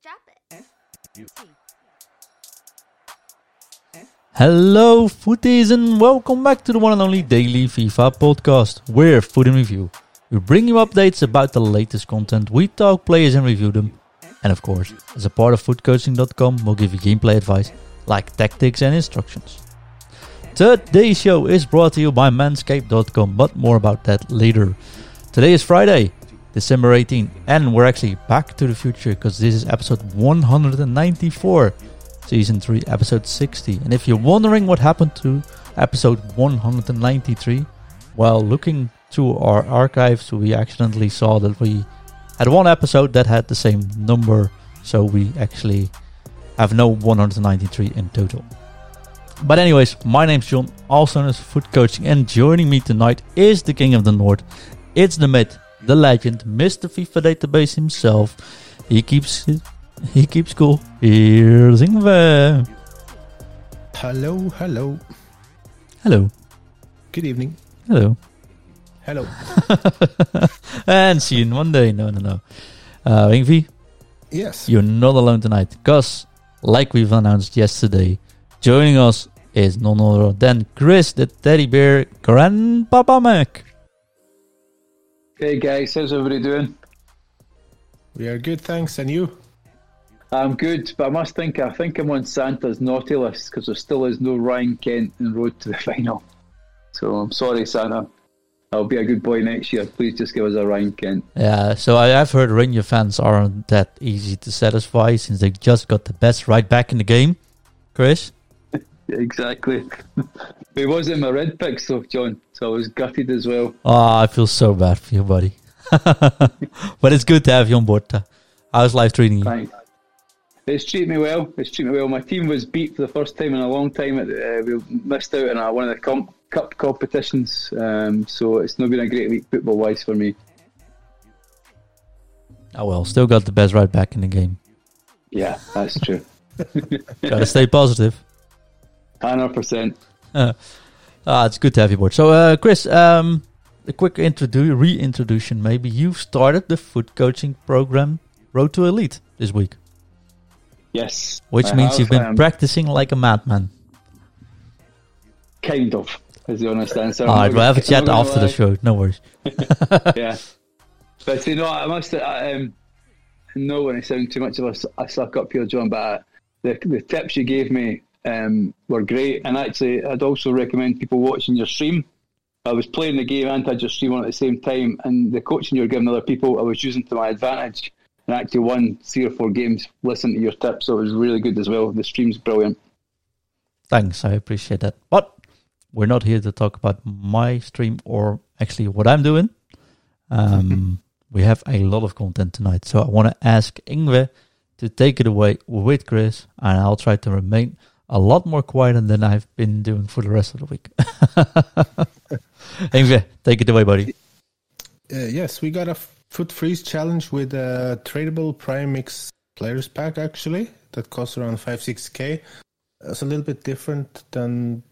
Drop it. Hello, footies, and welcome back to the one and only daily FIFA podcast. We're FUT in Review. We bring you updates about the latest content, we talk players and review them. And of course, as a part of futcoaching.com, we'll give you gameplay advice like tactics and instructions. Today's show is brought to you by manscaped.com, but more about that later. Today is Friday, December 18, and we're actually back to the future because this is episode 194 season 3, episode 60. And if you're wondering what happened to episode 193, well, looking through our archives, we accidentally saw that we had one episode that had the same number, so we actually have no 193 in total. But, anyways, my name's John, also known as Foot Coaching, and joining me tonight is the King of the North. It's the myth, the legend, Mr. FIFA database himself. He keeps he keeps cool. Here's Ingve. Hello, hello. Hello. Good evening. Hello. Hello. and see you in one day. No, no, no. Uh, Ingvi, Yes. you're not alone tonight. Because, like we've announced yesterday, joining us is none other than Chris, the teddy bear grandpapa Mac. Hey guys, how's everybody doing? We are good, thanks. And you? I'm good, but I must think I think I'm on Santa's naughty list because there still is no Ryan Kent in road to the final. So I'm sorry, Santa. I'll be a good boy next year. Please just give us a Ryan Kent. Yeah, so I have heard Rangers fans aren't that easy to satisfy since they just got the best right back in the game. Chris? Exactly. he was in my red pick, so John. So I was gutted as well. Oh, I feel so bad for you, buddy. but it's good to have you on board. How's life treating you? Thanks. It's treated me well. It's treated me well. My team was beat for the first time in a long time. Uh, we missed out on uh, one of the comp- cup competitions, um, so it's not been a great week football wise for me. Oh well, still got the best right back in the game. Yeah, that's true. Gotta stay positive. Hundred percent. Ah, it's good to have you aboard. So, uh, Chris, um, a quick introdu- reintroduction. Maybe you've started the foot coaching program Road to Elite this week, Yes, which I means have, you've been um, practicing like a madman. kind of. Is the honest answer. All right, we'll have a chat after the show. No worries. Yeah, but you know, I must. I, um, know when I sound too much of a, a suck up here, John, but uh, the the tips you gave me um, were great, and actually, I'd also recommend people watching your stream. I was playing the game and I just stream on at the same time, and the coaching you were giving other people, I was using to my advantage, and actually won three or four games. Listen to your tips, so it was really good as well. The stream's brilliant. Thanks, I appreciate that. But we're not here to talk about my stream or actually what I'm doing. Um, we have a lot of content tonight, so I want to ask Ingve to take it away with Chris, and I'll try to remain a lot more quiet than I've been doing for the rest of the week. Ingve, take it away, buddy. Uh, yes, we got a FUT freeze challenge with a tradable Prime Mix players pack actually that costs around 5 6k. It's a little bit different than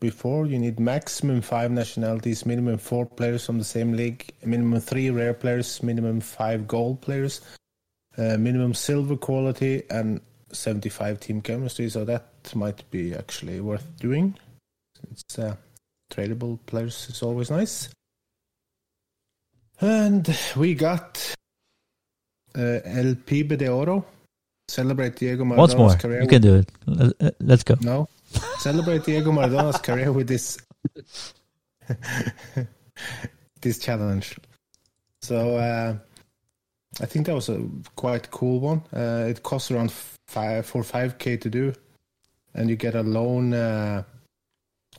before. You need maximum five nationalities, minimum four players from the same league, minimum three rare players, minimum five gold players, uh, minimum silver quality, and 75 team chemistry. So that might be actually worth doing. It's uh, tradable players is always nice. And we got uh, El Pibe de Oro. Celebrate Diego Maradona's Once more, career. you can do it. Uh, Let's go. No. Celebrate Diego Maradona's career with this this challenge. So uh, I think that was a quite cool one. Uh, it costs around five for five k to do, and you get a lone uh,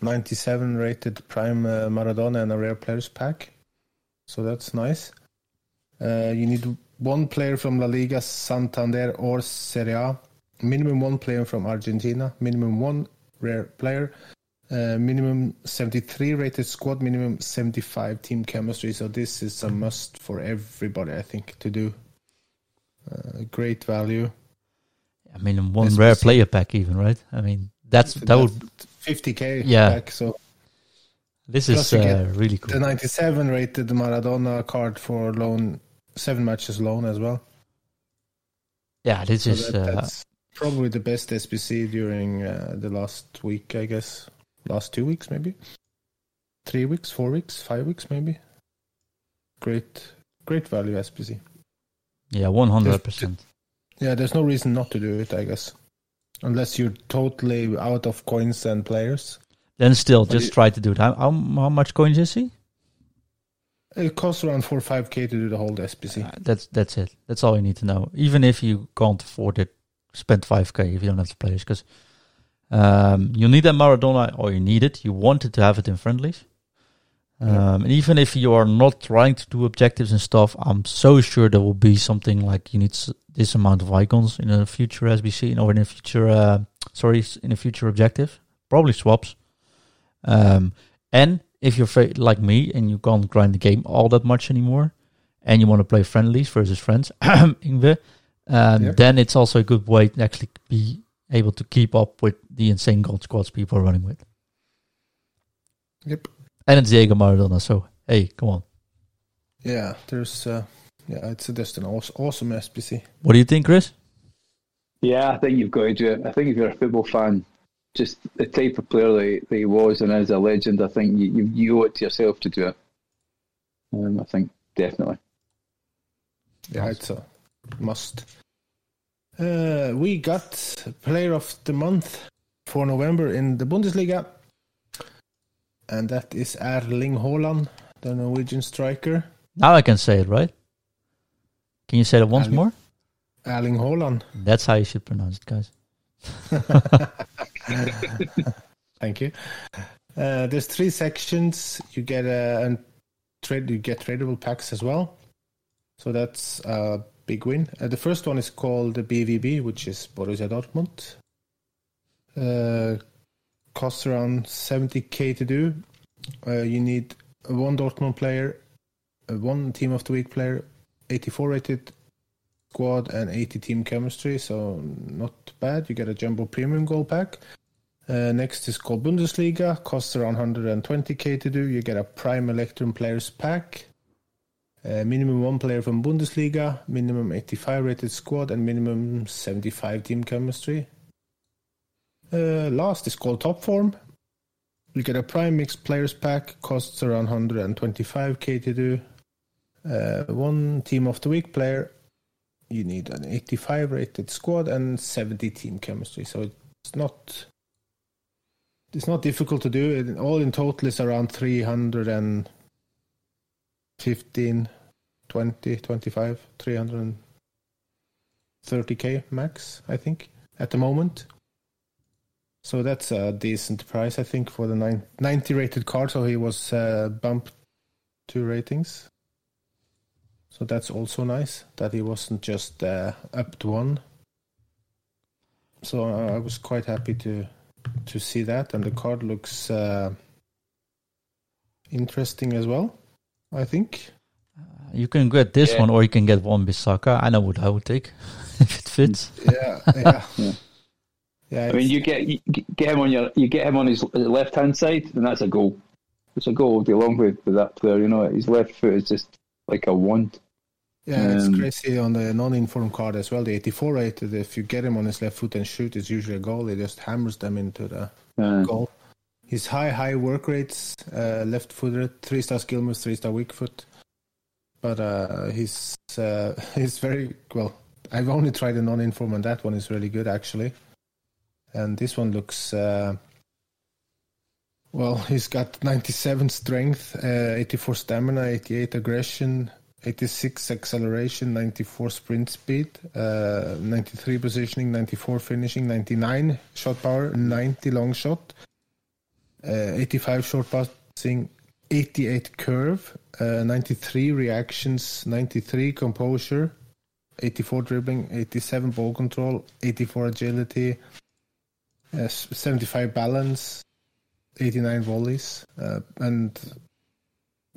ninety seven rated prime uh, Maradona and a rare players pack. So that's nice. Uh, you need one player from La Liga, Santander, or Serie A. Minimum one player from Argentina. Minimum one rare player. Uh, minimum 73 rated squad. Minimum 75 team chemistry. So this is a must for everybody, I think, to do. Uh, great value. I mean, one rare player pack, even right? I mean, that's that would. 50k Yeah. back. So This Plus is uh, really cool. the 97 rated Maradona card for loan, seven matches loan as well. Yeah, this So is. that- uh, that's probably the best SBC during uh, the last week, I guess. Last two weeks, maybe. Three weeks, four weeks, five weeks, maybe. Great, great value SBC. yeah, one hundred percent. Yeah, there's no reason not to do it, I guess. Unless you're totally out of coins and players. Then still, But just you- try to do it. How, how how much coins is he? It costs around 4 5k to do the whole SBC. Uh, that's that's it. That's all you need to know. Even if you can't afford it, spend five k if you don't have the players, because um, you need that Maradona, or you need it. You wanted to have it in friendlies. Um, Yeah. and even if you are not trying to do objectives and stuff, I'm so sure there will be something like you need s- this amount of icons in a future SBC or in a future, uh, sorry, in a future objective. Probably swaps. Um, and if you're fa- like me and you can't grind the game all that much anymore, and you want to play friendlies versus friends, um, then it's also a good way to actually be able to keep up with the insane gold squads people are running with. Yep. And it's Diego Maradona, so hey, come on. Yeah, there's. Uh, yeah, it's just an awesome, awesome SBC. What do you think, Chris? Yeah, I think you've got to do it. I think if you're a football fan, just the type of player that he, that he was and is a legend, I think you, you, you owe it to yourself to do it. Um, I think definitely. Yeah, Nice. it's a must. Uh, we got Player of the Month for November in the Bundesliga, and that is Erling Haaland, the Norwegian striker. Now I can say it, right? Can you say it once Erling- more? Erling Haaland. That's how you should pronounce it, guys. Thank you. Uh, there's three sections. You get a and trade. You get tradable packs as well. So that's a big win. Uh, the first one is called the BVB, which is Borussia Dortmund. Uh, costs around 70k to do. Uh, you need one Dortmund player, uh, one Team of the Week player, 84 rated squad, and 80 team chemistry. So not bad. You get a jumbo premium gold pack. Uh, next is called Bundesliga. Costs around 120k to do. You get a Prime Electrum Players pack. Uh, minimum one player from Bundesliga, minimum 85 rated squad, and minimum 75 team chemistry. Uh, last is called Top Form. You get a Prime Mix Players pack. Costs around 125k to do. Uh, one Team of the Week player. You need an 85 rated squad and 70 team chemistry. So it's not it's not difficult to do. It, all in total is around 315, 20, 25, 330k max, I think, at the moment. So that's a decent price, I think, for the nine, 90 rated card. So he was uh, bumped two ratings. So that's also nice that he wasn't just uh, up to one. So uh, I was quite happy to to see that, and the card looks uh, interesting as well. I think. You can get this Yeah. one, or you can get Wan-Bissaka. I know what I would take if it fits. Yeah, yeah, Yeah. Yeah. I mean, you get you get him on your you get him on his left hand side, and that's a goal. It's a goal with along with, with that player. You know, his left foot is just like a wand. Yeah, it's Um, crazy on the non-informed card as well. The 84 rated, if you get him on his left foot and shoot, it's usually a goal. He just hammers them into the Uh, goal. His high, high work rates, uh, left footer, three star skill moves, three star weak foot. But uh, he's uh, he's very well. I've only tried the non-inform, and that one is really good actually. And this one looks uh, well. He's got 97 strength, uh, 84 stamina, 88 aggression, 86 acceleration, 94 sprint speed, uh, 93 positioning, 94 finishing, 99 shot power, 90 long shot, uh, 85 short passing, 88 curve, uh, 93 reactions, 93 composure, 84 dribbling, 87 ball control, 84 agility, uh, 75 balance, 89 volleys, uh, and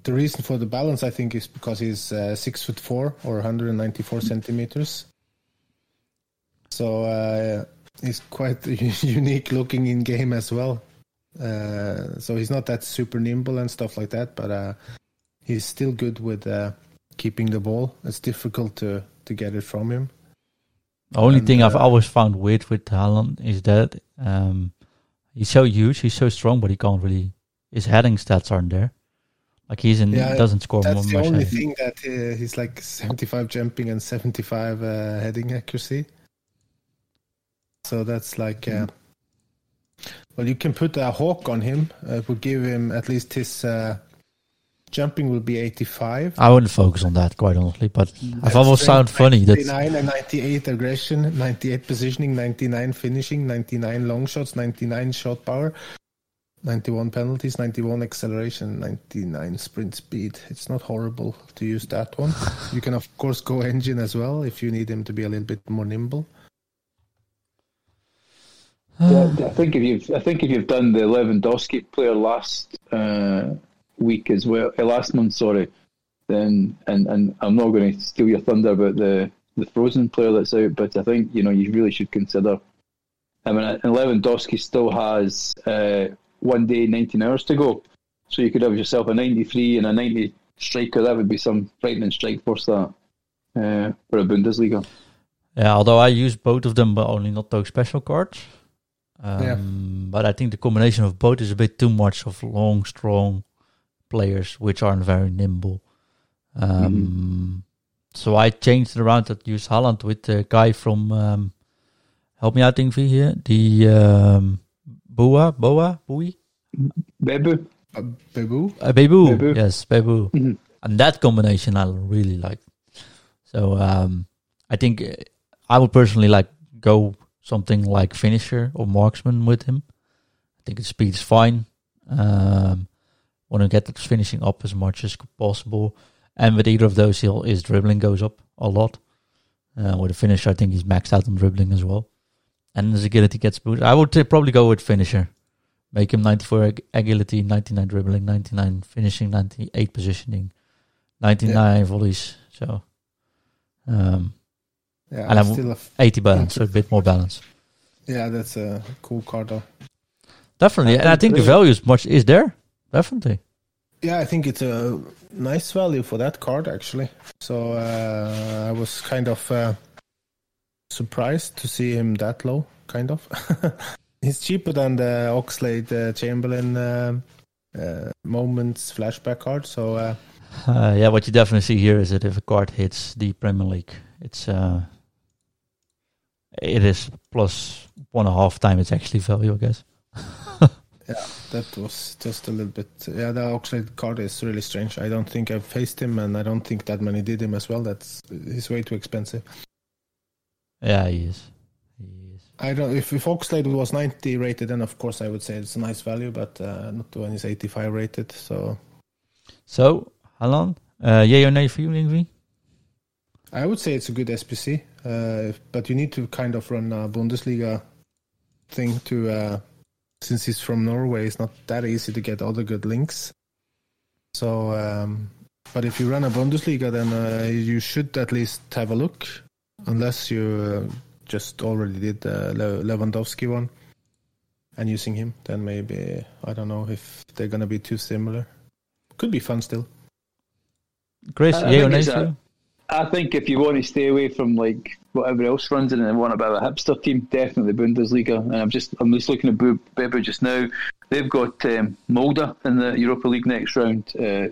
the reason for the balance, I think, is because he's uh, six foot four or 194 centimeters. So uh, he's quite unique looking in game as well. Uh, so he's not that super nimble and stuff like that, but uh, he's still good with uh, keeping the ball. It's difficult to to get it from him. The only And, thing I've uh, always found weird with Haaland is that um, he's so huge, he's so strong, but he can't really. His heading stats aren't there. Like he's in, Yeah, doesn't score That's more the much. only heading. thing that uh, he's like 75 jumping and 75 uh, heading accuracy. So that's like, uh, well, you can put a hawk on him. Uh, it would give him at least his uh, jumping will be 85. I wouldn't focus on that quite honestly, but I've That's almost sound funny. That 99 and 98 aggression, 98 positioning, 99 finishing, 99 long shots, 99 shot power, 91 penalties, 91 acceleration, 99 sprint speed. It's not horrible to use that one. you can, of course, go engine as well if you need him to be a little bit more nimble. Yeah, I think if you've I think if you've done the Lewandowski player last uh, week as well, uh, last month, sorry, then and and I'm not going to steal your thunder about the the Frozen player that's out, but I think you know you really should consider. I mean, and Lewandowski still has uh, one day, 19 hours to go, so you could have yourself a 93 and a 90 striker. That would be some frightening strike force that uh, for a Bundesliga. yeah, although I use both of them, but only not those special cards. Um, Yeah. But I think the combination of both is a bit too much of long, strong players, which aren't very nimble. Um, So I changed it around and used Haaland with the guy from, um, help me out, Ingvi here, the um, Boa, Boa, Bowie? Bebou, Uh, Bebou? Uh, Bebou. Bebou. Yes, Bebou. Mhm. And that combination I really like. So um, I think uh, I would personally like go something like finisher or marksman with him. I think his speed is fine. Um, want to get that finishing up as much as possible. And with either of those, he'll, his dribbling goes up a lot. Uh, with a finisher, I think he's maxed out on dribbling as well. And his agility gets boosted. I would uh, probably go with finisher. Make him 94 ag- agility, 99 dribbling, 99 finishing, 98 positioning, 99 volleys. So um, Yeah, And I'm I'm- still a f- 80 balance, so a bit more balance. yeah, that's a cool card though. Definitely. And I think the value is much is there. Definitely. Yeah, I think it's a nice value for that card actually. So uh, I was kind of uh, surprised to see him that low. Kind of. He's cheaper than the Oxlade uh, Chamberlain um uh, moments flashback card. So uh, Uh, yeah, what you definitely see here is that if a card hits the Premier League, it's uh, it is plus one and a half time its actually value, I guess. that was just a little bit. Yeah, the Oxlade card is really strange. I don't think I've faced him, and I don't think that many did him as well. That's he's way too expensive. Yeah, he is. He is. I don't. If, if Oxlade was 90 rated, then of course I would say it's a nice value, but uh, not when he's 85 rated. So So, Haaland, uh, yay or nay for you, Ingvi? I would say it's a good SBC, uh, but you need to kind of run a Bundesliga thing to. Uh, since he's from Norway, it's not that easy to get other good links. So, um, but if you run a Bundesliga, then uh, you should at least have a look, unless you uh, just already did the Lewandowski one and using him. Then maybe I don't know if they're gonna be too similar. Could be fun still. Chris, I- I or think I think if you want to stay away from like whatever else runs in and want a bit of a hipster team, definitely Bundesliga. And I'm just I'm just looking at Bebou just now. They've got um, Molde in the Europa League next round. Uh,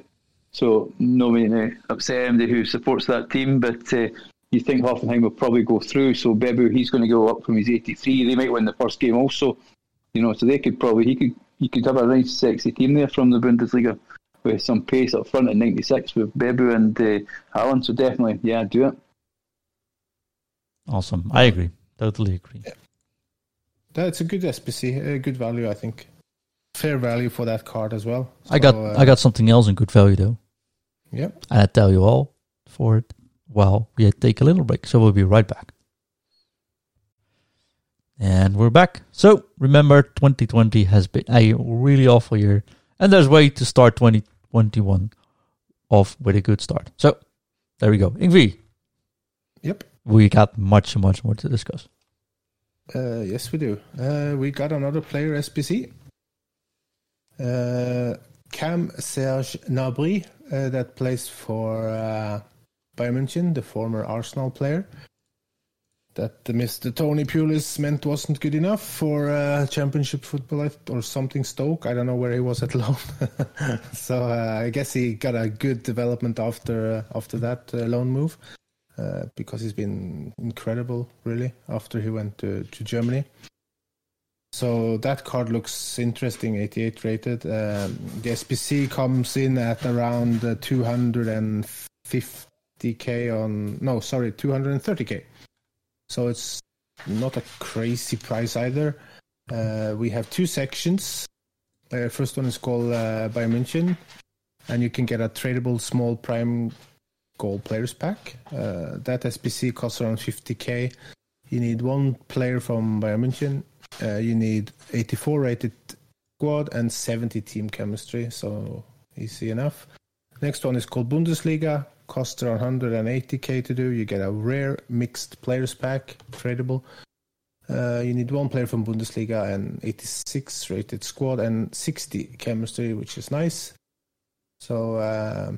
so no way to upset anybody who supports that team, but uh, you think Hoffenheim will probably go through. So Bebou, he's going to go up from his 83. They might win the first game also. You know, so they could probably he could you could have a nice sexy team there from the Bundesliga with some pace up front at 96 with Bebou and uh, Haaland. So definitely, yeah, do it. Awesome. I agree. Totally agree. That's a good SBC, a good value, I think. Fair value for that card as well. I got uh, I got something else in good value though. Yeah. And I tell you all for it while we take a little break. So we'll be right back. And we're back. So remember, 2020 has been a really awful year, and there's way to start 2021 off with a good start. So there we go. Ingvi, Yep. we got much, much more to discuss. Uh, yes, we do. Uh, we got another player SBC. Uh, Cam Serge Gnabry uh, that plays for uh, Bayern München, the former Arsenal player. That Mr. Tony Pulis meant wasn't good enough for uh, championship football or something Stoke. I don't know where he was at loan. so uh, I guess he got a good development after uh, after that uh, loan move uh, because he's been incredible really after he went to, to Germany. So that card looks interesting, 88 rated. Um, the SBC comes in at around 250k on no, sorry, 230k. So it's not a crazy price either. Uh, we have two sections. Uh, first one is called uh, Bayern München, and you can get a tradable small prime gold players pack. Uh, that SBC costs around 50k. You need one player from Bayern München. Uh, you need 84 rated squad and 70 team chemistry, so easy enough. Next one is called Bundesliga costs around 180k to do. You get a rare mixed players pack, tradable. Uh, you need one player from Bundesliga and 86 rated squad and 60 chemistry, which is nice. So uh,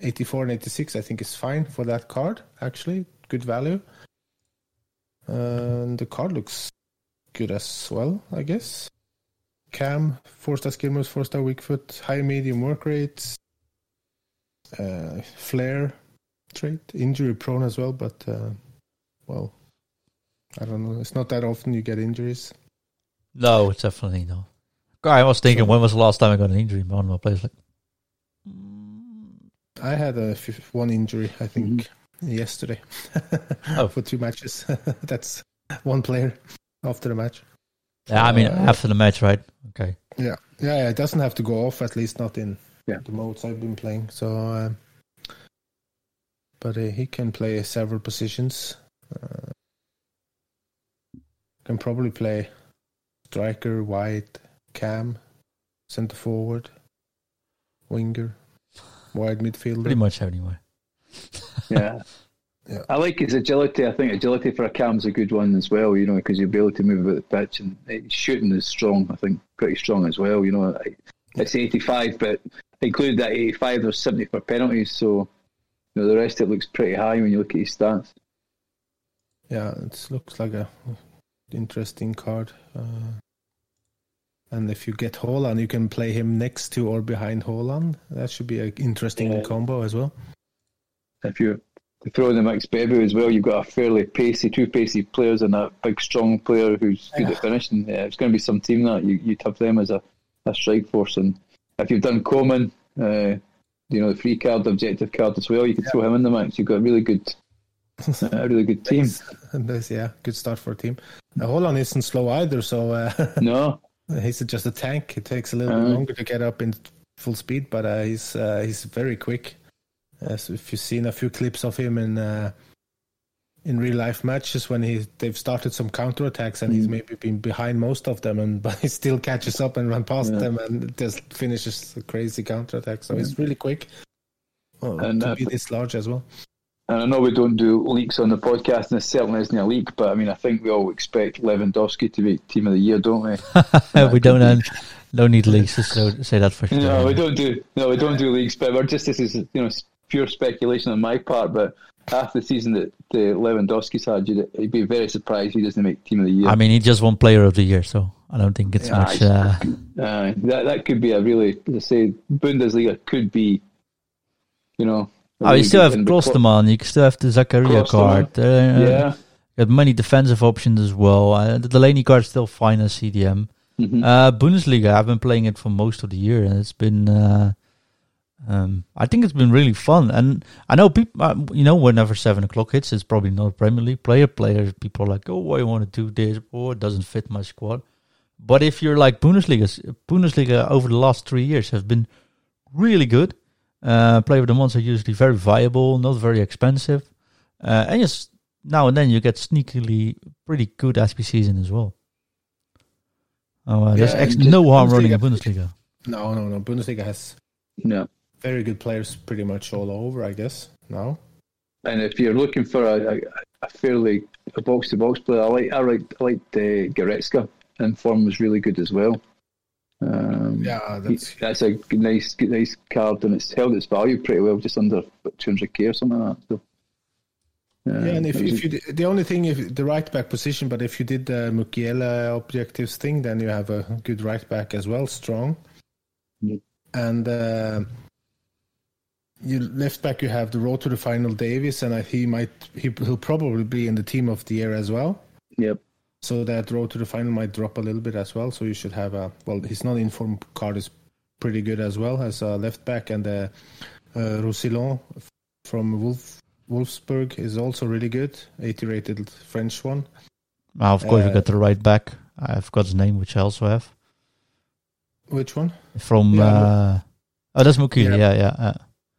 84 and 86, I think is fine for that card. Actually, good value. And the card looks good as well, I guess. Cam, four star skill moves, four star weak foot, high medium work rates, uh, Flair trait, injury prone as well, but uh, well, I don't know. It's not that often you get injuries. No, definitely not. I was thinking, when was the last time I got an injury in one of my players? Like, I had a f- one injury, I think, mm-hmm. yesterday. oh. for two matches. That's one player after the match. Yeah, I mean uh, after the match, right? Okay. Yeah, yeah, it doesn't have to go off. At least not in yeah. the modes I've been playing. So, uh, but uh, he can play several positions. Uh, can probably play striker, wide, cam, center forward, winger, wide midfielder. Pretty much anyway. yeah. Yeah. I like his agility. I think agility for a cam is a good one as well. You know, because you'll be able to move about the pitch and uh, shooting is strong. I think pretty strong as well. You know, it's 85, but include that 85, there's 70 for penalties. So, you know, the rest of it looks pretty high when you look at his stats. Yeah, it looks like a interesting card. Uh, and if you get Haaland, you can play him next to or behind Haaland. That should be an interesting yeah. combo as well. If you throw in the mix Bebou as well, you've got a fairly pacey, two pacey players and a big strong player who's good yeah. at finishing. Yeah, it's going to be some team that you, you'd have them as a, a strike force. And if you've done Coman, uh, you know, the free card, the objective card as well, you could yeah. throw him in the mix. You've got a really good, a really good team. Nice, yeah, good start for a team. Uh, Haaland isn't slow either, so uh, no, he's just a tank. It takes a little uh, bit longer to get up in full speed, but uh, he's uh, he's very quick. Uh, so if you've seen a few clips of him in in real life matches when he they've started some counter attacks and mm. he's maybe been behind most of them and but he still catches up and run past yeah. them and just finishes a crazy counter attack. So yeah. he's really quick. Oh, and to uh, be this large as well. And I know we don't do leaks on the podcast, and this certainly isn't a leak, but I mean, I think we all expect Lewandowski to be team of the year, don't we? we don't. Be... no need leaks to say that for sure. No, we don't do. No, we don't do leaks, but we're just this is you know pure speculation on my part. But half the season that uh, Lewandowski's had, you'd, you'd, be very surprised he doesn't make team of the year. I mean, he just won player of the year, so I don't think it's yeah, much. Uh... Uh, that that could be a really, let's say, Bundesliga could be, you know. Oh, you still have Klostermann, you still have the Zakaria card. Uh, yeah. You have many defensive options as well. Uh, the Delaney card is still fine as CDM. Mm-hmm. Uh, Bundesliga, I've been playing it for most of the year, and it's been uh, um, I think it's been really fun, and I know people. Uh, you know, whenever seven o'clock hits, it's probably not a Premier League player. Players, people are like, "Oh, I want to do this," or it doesn't fit my squad. But if you're like Bundesliga, Bundesliga over the last three years have been really good. Uh, player of the months are usually very viable, not very expensive, uh, and just now and then you get sneakily pretty good SBCs as well. Oh, uh, there's ex- no harm running in Bundesliga. No, no, no. Bundesliga has no very good players pretty much all over, I guess, now. And if you're looking for a, a, a fairly a box to box player, I like I like I like the Goretzka, and form was really good as well. Um, yeah, that's he, that's a nice nice card, and it's held its value pretty well, just under two hundred k or something like that. So. Uh, Yeah, and if, if you did- the only thing if the right back position, but if you did the Mukiele objectives thing, then you have a good right back as well, strong. Yeah. And uh, you left back, you have the road to the final Davies, and I, he might he, he'll probably be in the team of the year as well. Yep. So that road to the final might drop a little bit as well. So you should have a well, his non-informed card is pretty good as well as a left back, and uh, uh, Roussillon from Wolf Wolfsburg is also really good, 80 rated French one. Ah, of course, we Uh, got the right back. I forgot his name, which I also have. Which one? From. Yeah, uh, oh, that's Mukiele. Yeah. Yeah, yeah.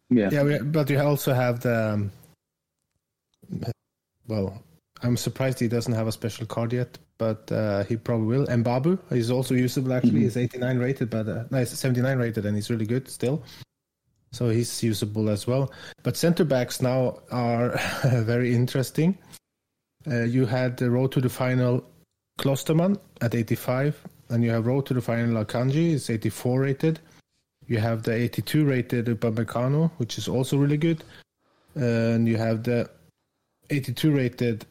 Yeah. Yeah. But you also have the. Um, well, I'm surprised he doesn't have a special card yet, but uh, he probably will. And Babu is also usable actually. Mhm. He's 89 rated, but uh, no, he's 79 rated, and he's really good still. So he's usable as well. But center backs now are very interesting. Uh, you had the road to the final Klostermann at 85, and you have road to the final Akanji, is 84 rated. You have the 82 rated Upamecano, which is also really good. And you have the 82 rated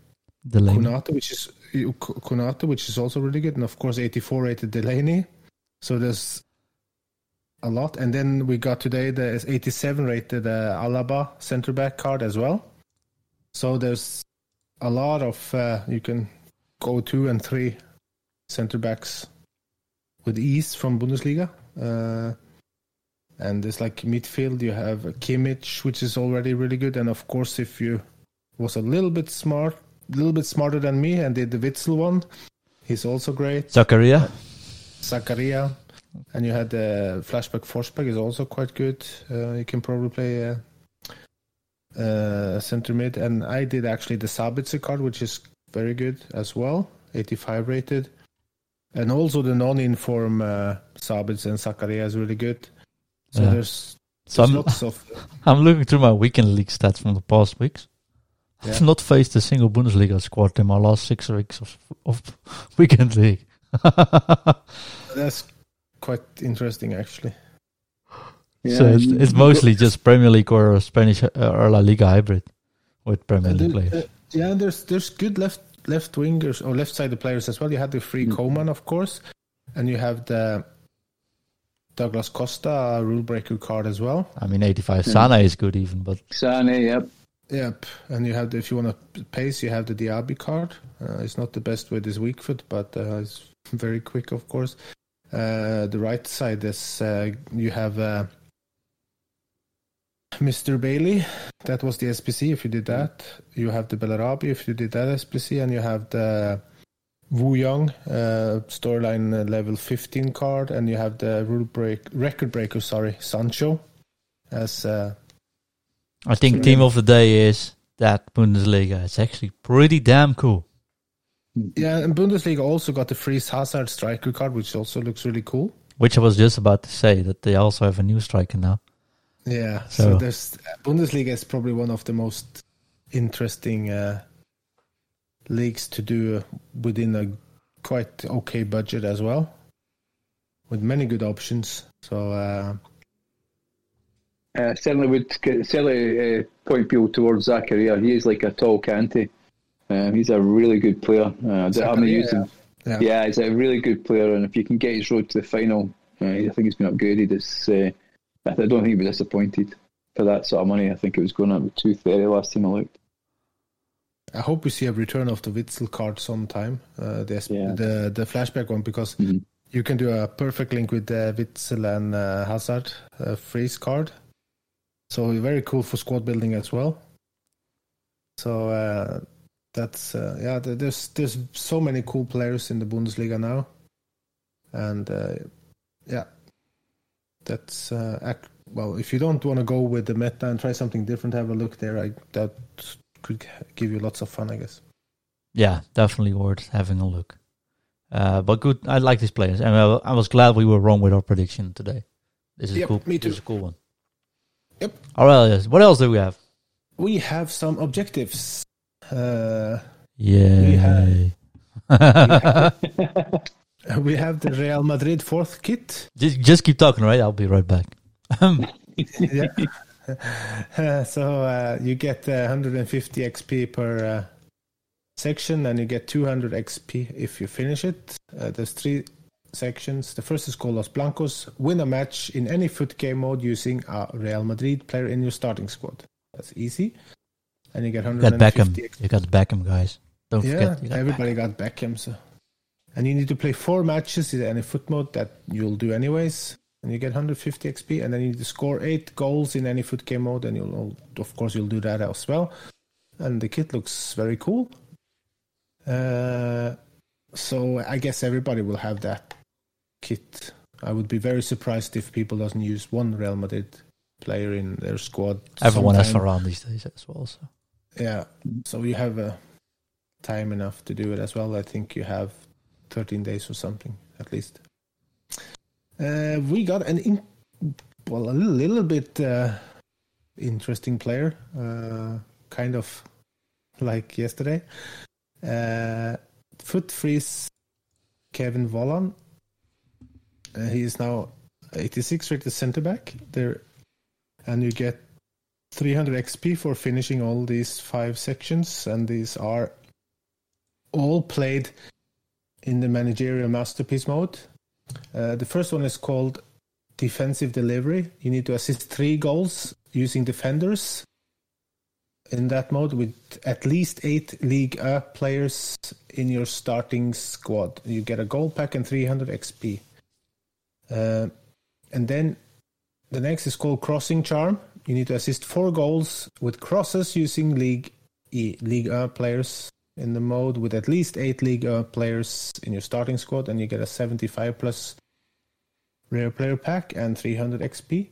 Delaney. Konaté, which is Konaté, which is also really good, and of course 84 rated Delaney. So there's a lot, and then we got today the 87 rated uh, Alaba center back card as well. So there's a lot of uh, you can go two and three center backs with ease from Bundesliga. Uh, and it's like midfield, you have Kimmich, which is already really good, and of course if you was a little bit smart a little bit smarter than me and did the Witsel one. He's also great. Zakaria. Zakaria. And you had the flashback Forsberg is also quite good. Uh, you can probably play uh, uh, center mid. And I did actually the Sabitzer card, which is very good as well, 85 rated. And also the non-inform uh, Sabitzer and Zakaria is really good. So Yeah. there's, So I'm, lots of I'm looking through my weekend league stats from the past weeks. I've not faced a single Bundesliga squad in my last six weeks of, of weekend league. that's quite interesting actually. so it's, it's mostly just Premier League or Spanish uh, or La Liga hybrid with Premier League players. uh, yeah, there's there's good left left wingers or left sided players as well. You had the free Mm. Coman, of course, and you have the Douglas Costa rule breaker card as well. I mean, 85 Yeah. Sana is good even, but Sane, yep. Yep, and you have the, if you want to pace, you have the Diaby card. Uh, it's not the best with his weak foot, but uh, it's very quick, of course. Uh, the right side is uh, you have uh, Mr. Bailey. That was the SBC. If you did that, you have the Bellarabi. If you did that SBC, and you have the Wu Young uh, storyline uh, level 15 card, and you have the rule break record breaker. Sorry, Sancho as. Uh, I think team of the day is that Bundesliga. It's actually pretty damn cool. Yeah, and Bundesliga also got the free Hazard striker card, which also looks really cool. Which I was just about to say that they also have a new striker now. Yeah, so, So- there's Bundesliga is probably one of the most interesting uh, leagues to do within a quite okay budget as well, with many good options. So uh, Uh, certainly would certainly uh, point people towards Zakaria. He is like a tall Kante. Um, he's a really good player. Uh, I haven't Zakaria, used him. yeah. Yeah, he's a really good player, and if you can get his road to the final, uh, I think he's been upgraded. It's, uh, I I don't think he'd be disappointed for that sort of money. I think it was going up with two thirty last time I looked. I hope we see a return of the Witsel card sometime. Uh, the, Yeah. the the flashback one because Mhm. you can do a perfect link with the Witsel and uh, Hazard uh, freeze card. So very cool for squad building as well. So uh, that's uh, yeah. There's there's so many cool players in the Bundesliga now, and uh, yeah, that's uh, ac- well. If you don't want to go with the meta and try something different, have a look there. I that could give you lots of fun, I guess. Yeah, definitely worth having a look. Uh, but good, I like these players, and I, I was glad we were wrong with our prediction today. This is Yep, cool. me This is a cool one. Yep. All right, yes. What else do we have? We have some objectives. Uh, Yay! we have the Real Madrid fourth kit. just, just keep talking, right? I'll be right back. yeah. so uh, you get uh, 150 XP per uh, section, and you get 200 XP if you finish it. Uh, there's three sections. The first is called Los Blancos. Win a match in any FUT game mode using a Real Madrid player in your starting squad. That's easy. And you get You got 150 Beckham. You got Beckham, guys. Don't yeah, forget. Got everybody Beckham. got Beckham. So, and you need to play four matches in any FUT mode that you'll do anyways, and you get 150 XP. And then you need to score eight goals in any FUT game mode, and you'll of course you'll do that as well. And the kit looks very cool. Uh, so I guess everybody will have that kit. I would be very surprised if people doesn't use one Real Madrid player in their squad. Everyone has around these days as well. So Yeah, so you have uh, time enough to do it as well. I think you have 13 days or something at least. Uh, we got an in- well a little, bit uh, interesting player, uh, kind of like yesterday. Uh, FUT freeze Kevin Volland. Uh, he is now 86 rated center back there, and you get 300 XP for finishing all these five sections, and these are all played in the managerial masterpiece mode. Uh, the first one is called defensive delivery. You need to assist three goals using defenders in that mode with at least eight League A players in your starting squad. You get a goal pack and 300 XP. Uh, and then the next is called crossing charm. You need to assist four goals with crosses using League E, League A players in the mode with at least eight League A players in your starting squad, and you get a 75 plus rare player pack and 300 XP.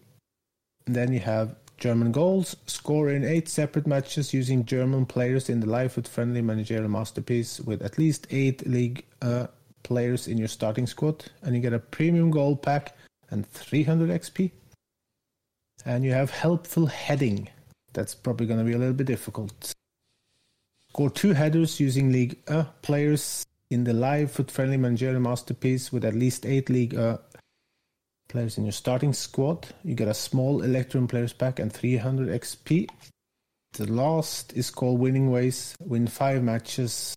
And then you have German goals, score in eight separate matches using German players in the live FUT friendly managerial masterpiece with at least eight League A players in your starting squad, and you get a premium gold pack and 300 XP. And you have helpful heading. That's probably going to be a little bit difficult. Score two headers using League A players in the live FUT friendly managerial masterpiece with at least eight League A players in your starting squad. You get a small Electrum players pack and 300 XP. The last is called Winning Ways. Win five matches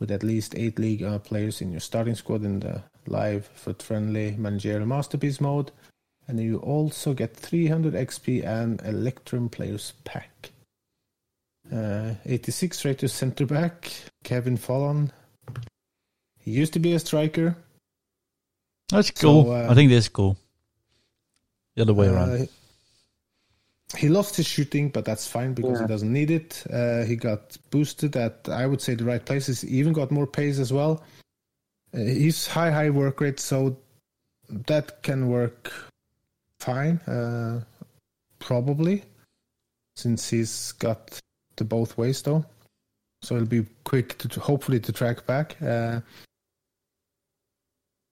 with at least eight League A players in your starting squad in the live FUT friendly managerial masterpiece mode. And you also get 300 XP and Electrum Players Pack. Uh, 86 rated center back, Kevin Volland. He used to be a striker. that's So, cool. uh, I think that's cool. The other way around. Uh, he lost his shooting, but that's fine because he doesn't need it. Uh, he got boosted at, I would say, the right places. He even got more pace as well. Uh, he's high, high work rate, so that can work fine, uh, probably, since he's got the both ways though. So it'll be quick to, to hopefully to track back. Uh,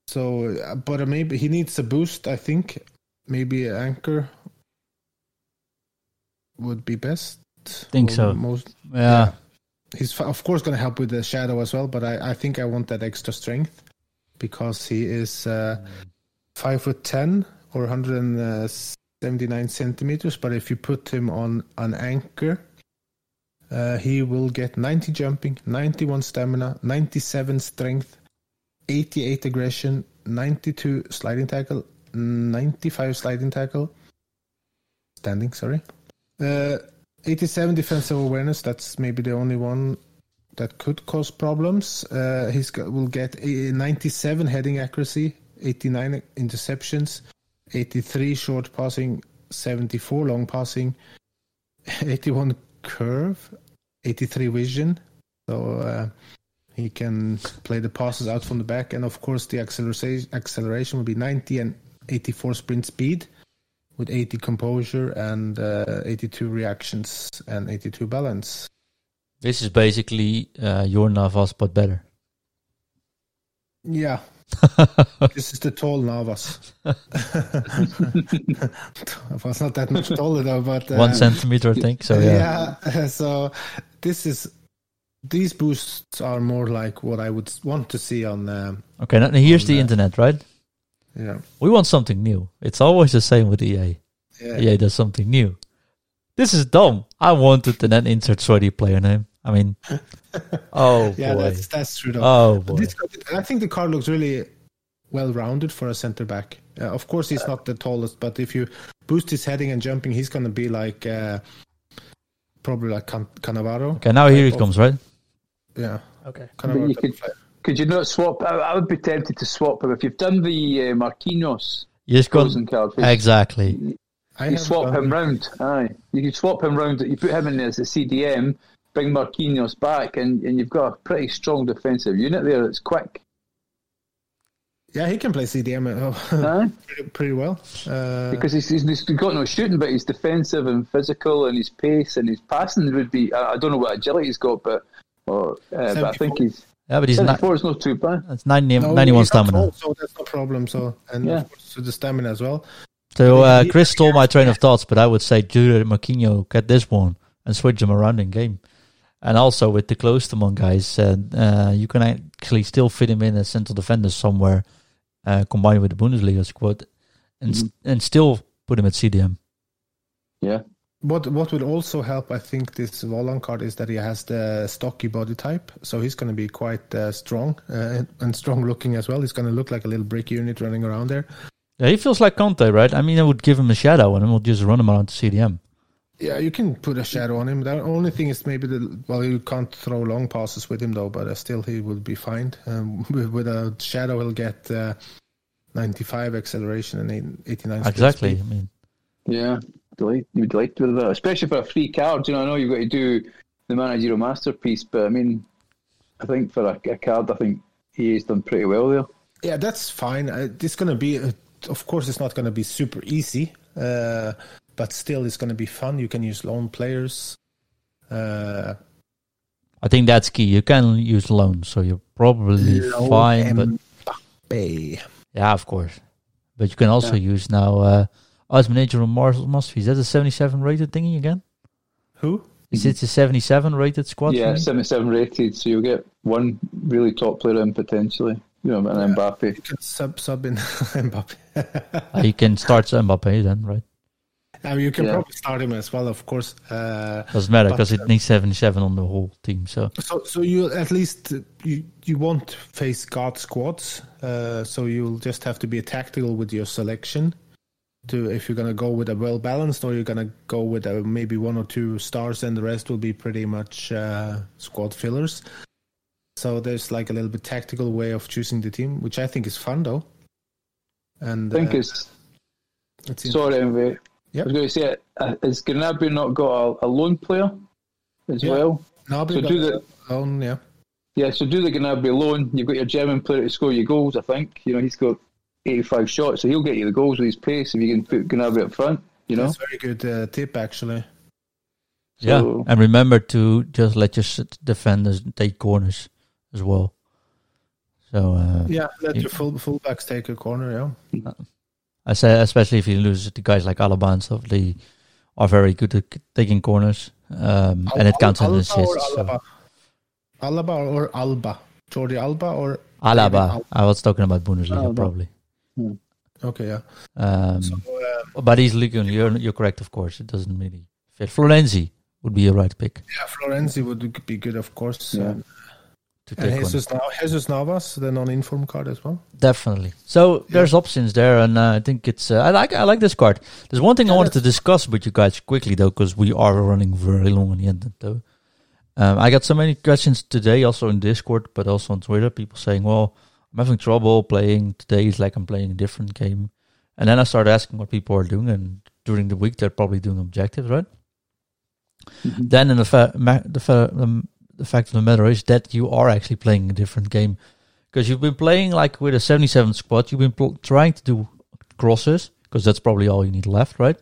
so, uh, but uh, maybe he needs a boost. I think maybe an anchor would be best. Think Or so. Most yeah. he's f- of course going to help with the shadow as well, but I, I think I want that extra strength because he is uh, five foot ten or 179 centimeters. But if you put him on an anchor, uh, he will get 90 jumping, 91 stamina, 97 strength, 88 aggression, 92 sliding tackle, 95 sliding tackle, standing. Sorry. Uh, 87 defensive awareness. That's maybe the only one that could cause problems. Uh, got, will get a 97 heading accuracy, 89 interceptions, 83 short passing, 74 long passing, 81 curve, 83 vision. So uh, he can play the passes out from the back, and of course the acceleration acceleration will be 90 and 84 sprint speed with 80 composure and uh, 82 reactions and 82 balance. This is basically uh, your Navas, but better. Yeah, this is the tall Navas. was not that much taller though, but uh, One centimeter, I think. So yeah. yeah. So this is these boosts are more like what I would want to see on. Um, Okay, now here's the the- internet, right? yeah, We want something new. It's always the same with EA. yeah. EA does something new. This is dumb. I wanted to then insert sweaty player name. I mean, oh Yeah, boy. that's that's true. Though. Oh boy. this, I think the card looks really well rounded for a center back. Uh, of course, he's not the tallest, but if you boost his heading and jumping, he's going to be like uh, probably like Can- Cannavaro. Okay, now here he comes, right? Yeah, Okay. You could- Could you not swap? I, I would be tempted to swap him if you've done the uh, Marquinhos Yes, frozen gone. card. Exactly. I You swap done- him round. Aye, you could swap him round. You put him in as a CDM, bring Marquinhos back, and, and you've got a pretty strong defensive unit there. That's quick. Yeah, he can play CDM uh, Aye. pretty, pretty well. Uh, because he's, he's, he's got no shooting, but he's defensive and physical, and his pace and his passing would be. I, I don't know what agility he's got, but or, uh, but I think he's Yeah, but he's not. 74 is not too bad. It's 90, no, 91 stamina. tall, so that's no problem. So and Yeah. of course so the stamina as well. So uh, Chris stole my train of thoughts, but I would say Judah Marquinhos get this one and switch them around in game. And also with the close to one guys, uh, uh, you can actually still fit him in as central defender somewhere, uh, combined with the Bundesliga squad, and s and still put him at CDM. Yeah, What what would also help, I think, this Volland card is that he has the stocky body type, so he's going to be quite uh, strong uh, and strong looking as well. He's going to look like a little brick unit running around there. Yeah, he feels like Kanté, right? I mean, I would give him a shadow and we'll just run him around to CDM. Yeah, you can put a shadow on him. The only thing is maybe the well, you can't throw long passes with him though, but uh, still he will be fine. Um, with, with a shadow, he'll get uh, 95 acceleration and eight- 89 speed. Exactly. I mean, yeah. Delight, you'd be delighted with that, especially for a free card. You know, I know you've got to do the managerial masterpiece, but I mean, I think for a, a card, I think EA's done pretty well there. Yeah, that's fine. Uh, it's going to be, uh, of course, it's not going to be super easy, uh, but still, it's going to be fun. You can use loan players. Uh, I think that's key. You can use loans, so you're probably Lone fine. But Mbappe. yeah, of course. But you can also use now uh, as manager on Mars Must Is that a 77 rated thingy again? Who? Is it a 77 rated squad? yeah, 77 rated, so you'll get one really top player in potentially. You know, and Mbappe. You can sub sub in Mbappe. Uh, you can start Mbappe then, right? I mean, you can Yeah. probably start him as well, of course. Uh, Doesn't matter because it uh, needs 77 on the whole team. So so, so you at least uh, you you won't face guard squads. Uh, so you'll just have to be tactical with your selection. To if you're gonna go with a well balanced, or you're gonna go with a, maybe one or two stars, and the rest will be pretty much uh, squad fillers. So there's like a little bit tactical way of choosing the team, which I think is fun though. And I think uh, it's it's sorry, Envy. Yep. I was going to say, uh, has Gnabry not got a, a lone player as Yeah. well? Gnabry So got do the- own, yeah. Yeah, so do the Gnabry loan. You've got your German player to score your goals. I think you know he's got eighty-five shots, so he'll get you the goals with his pace if you can put Gnabry up front. You know, That's a very good uh, tip, actually. yeah, So- and remember to just let your defenders take corners as well. So uh, Yeah, let You- your full fullbacks take a corner. Yeah, I say, especially if you lose the guys like Alaba and stuff, they are very good at taking corners, um, and it counts as Alba or assists. So. Alaba? Alaba or Alba? Jordi Alba or Alaba, Alba. I was talking about Bundesliga Alaba. probably. okay, yeah. Um, So, uh, but he's legal. You're you're correct, of course. It doesn't really fit. Florenzi would be a right pick yeah, Florenzi would be good, of course. Yeah. Um, to and take one. Jesus, Nav- Jesus Navas, the non-inform card as well. Definitely. So there's options there, and uh, I think it's. Uh, I like. I like this card. There's one thing I wanted to discuss with you guys quickly though, because we are running very long in the end. Though, um, I got so many questions today, also in Discord, but also on Twitter. People saying, "Well, I'm having trouble playing today. It's like I'm playing a different game." And then I started asking what people are doing, and during the week they're probably doing objectives, right? Mhm. Then in the fa- ma- the fa- um, the fact of the matter is that you are actually playing a different game because you've been playing like with a 77 squad. You've been pl- trying to do crosses because that's probably all you need left, right?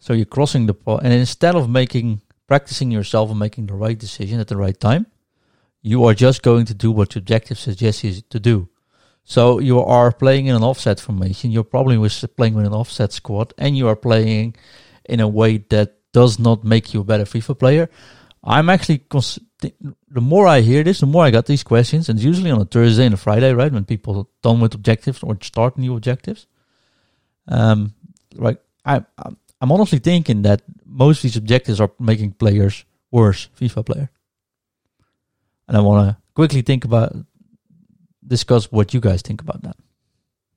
So you're crossing the ball, and instead of making practicing yourself and making the right decision at the right time, you are just going to do what your objective suggests you to do. So you are playing in an offset formation. You're probably playing with an offset squad, and you are playing in a way that does not make you a better FIFA player. I'm actually cons- the more I hear this, the more I got these questions, and usually on a Thursday and a Friday, right, when people are done with objectives or start new objectives. Um, right, I, I'm- I'm honestly thinking that most of these objectives are making players worse FIFA player. And I want to quickly think about discuss what you guys think about that.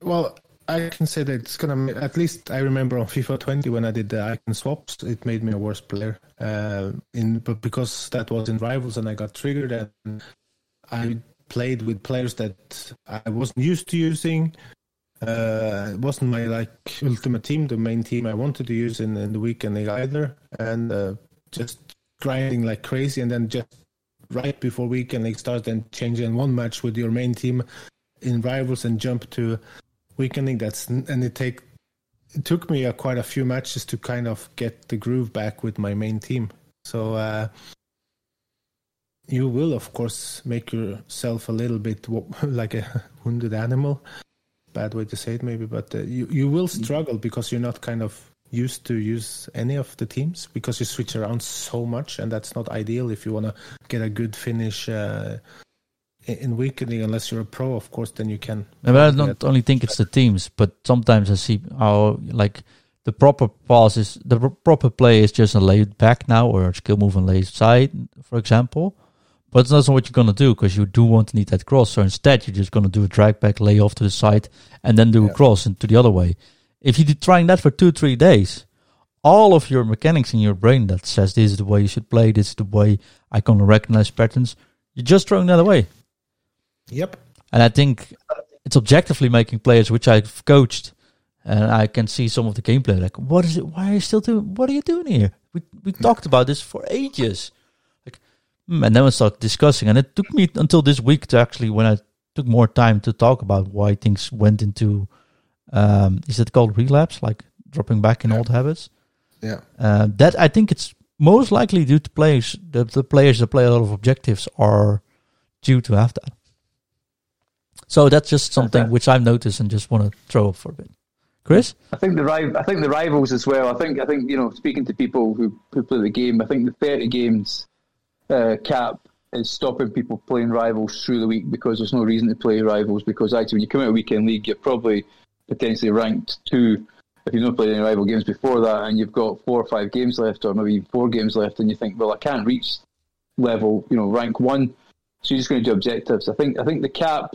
Well, I can say that it's gonna. At least I remember on FIFA 20 when I did the icon swaps, it made me a worse player. Uh, in but because that was in rivals and I got triggered and I played with players that I wasn't used to using. Uh, it wasn't my like ultimate team, the main team I wanted to use in, in the weekend either, and uh, just grinding like crazy, and then just right before weekend league starts, then changing one match with your main team in rivals and jump to league. That's and it take it took me uh, quite a few matches to kind of get the groove back with my main team. So uh, you will, of course, make yourself a little bit like a wounded animal. Bad way to say it, maybe, but uh, you you will struggle because you're not kind of used to use any of the teams because you switch around so much, and that's not ideal if you want to get a good finish. Uh, in weekend league, unless you're a pro, of course, then you can. But I don't only think it's the teams, but sometimes I see how like the proper pass is the proper play is just a laid back now or a skill move and lay side, for example. But it's not what you're gonna do because you do want to need that cross. So instead, you're just gonna do a drag back, lay off to the side, and then do yeah. a cross into the other way. If you're trying that for two, three days, all of your mechanics in your brain that says this is the way you should play, this is the way I can recognize patterns, you're just throwing that away. Yep. And I think it's objectively making players which I've coached, and I can see some of the gameplay. Like, what is it? Why are you still doing? What are you doing here? We we talked about this for ages. Like, hmm, and then we started discussing, and it took me until this week to actually when I took more time to talk about why things went into. Um, is it called relapse? Like dropping back in yeah. old habits. Yeah. Uh, that I think it's most likely due to players. The, the players that play a lot of objectives are due to have that. So that's just something okay. which I've noticed and just want to throw up for a bit. Chris, I think the rival, I think the rivals as well. I think I think you know speaking to people who, who play the game, I think the thirty games uh, cap is stopping people playing rivals through the week because there's no reason to play rivals because actually when you come out of weekend league, you're probably potentially ranked two if you've not played any rival games before that and you've got four or five games left or maybe four games left and you think, well, I can't reach level, you know, rank one, so you're just going to do objectives. I think I think the cap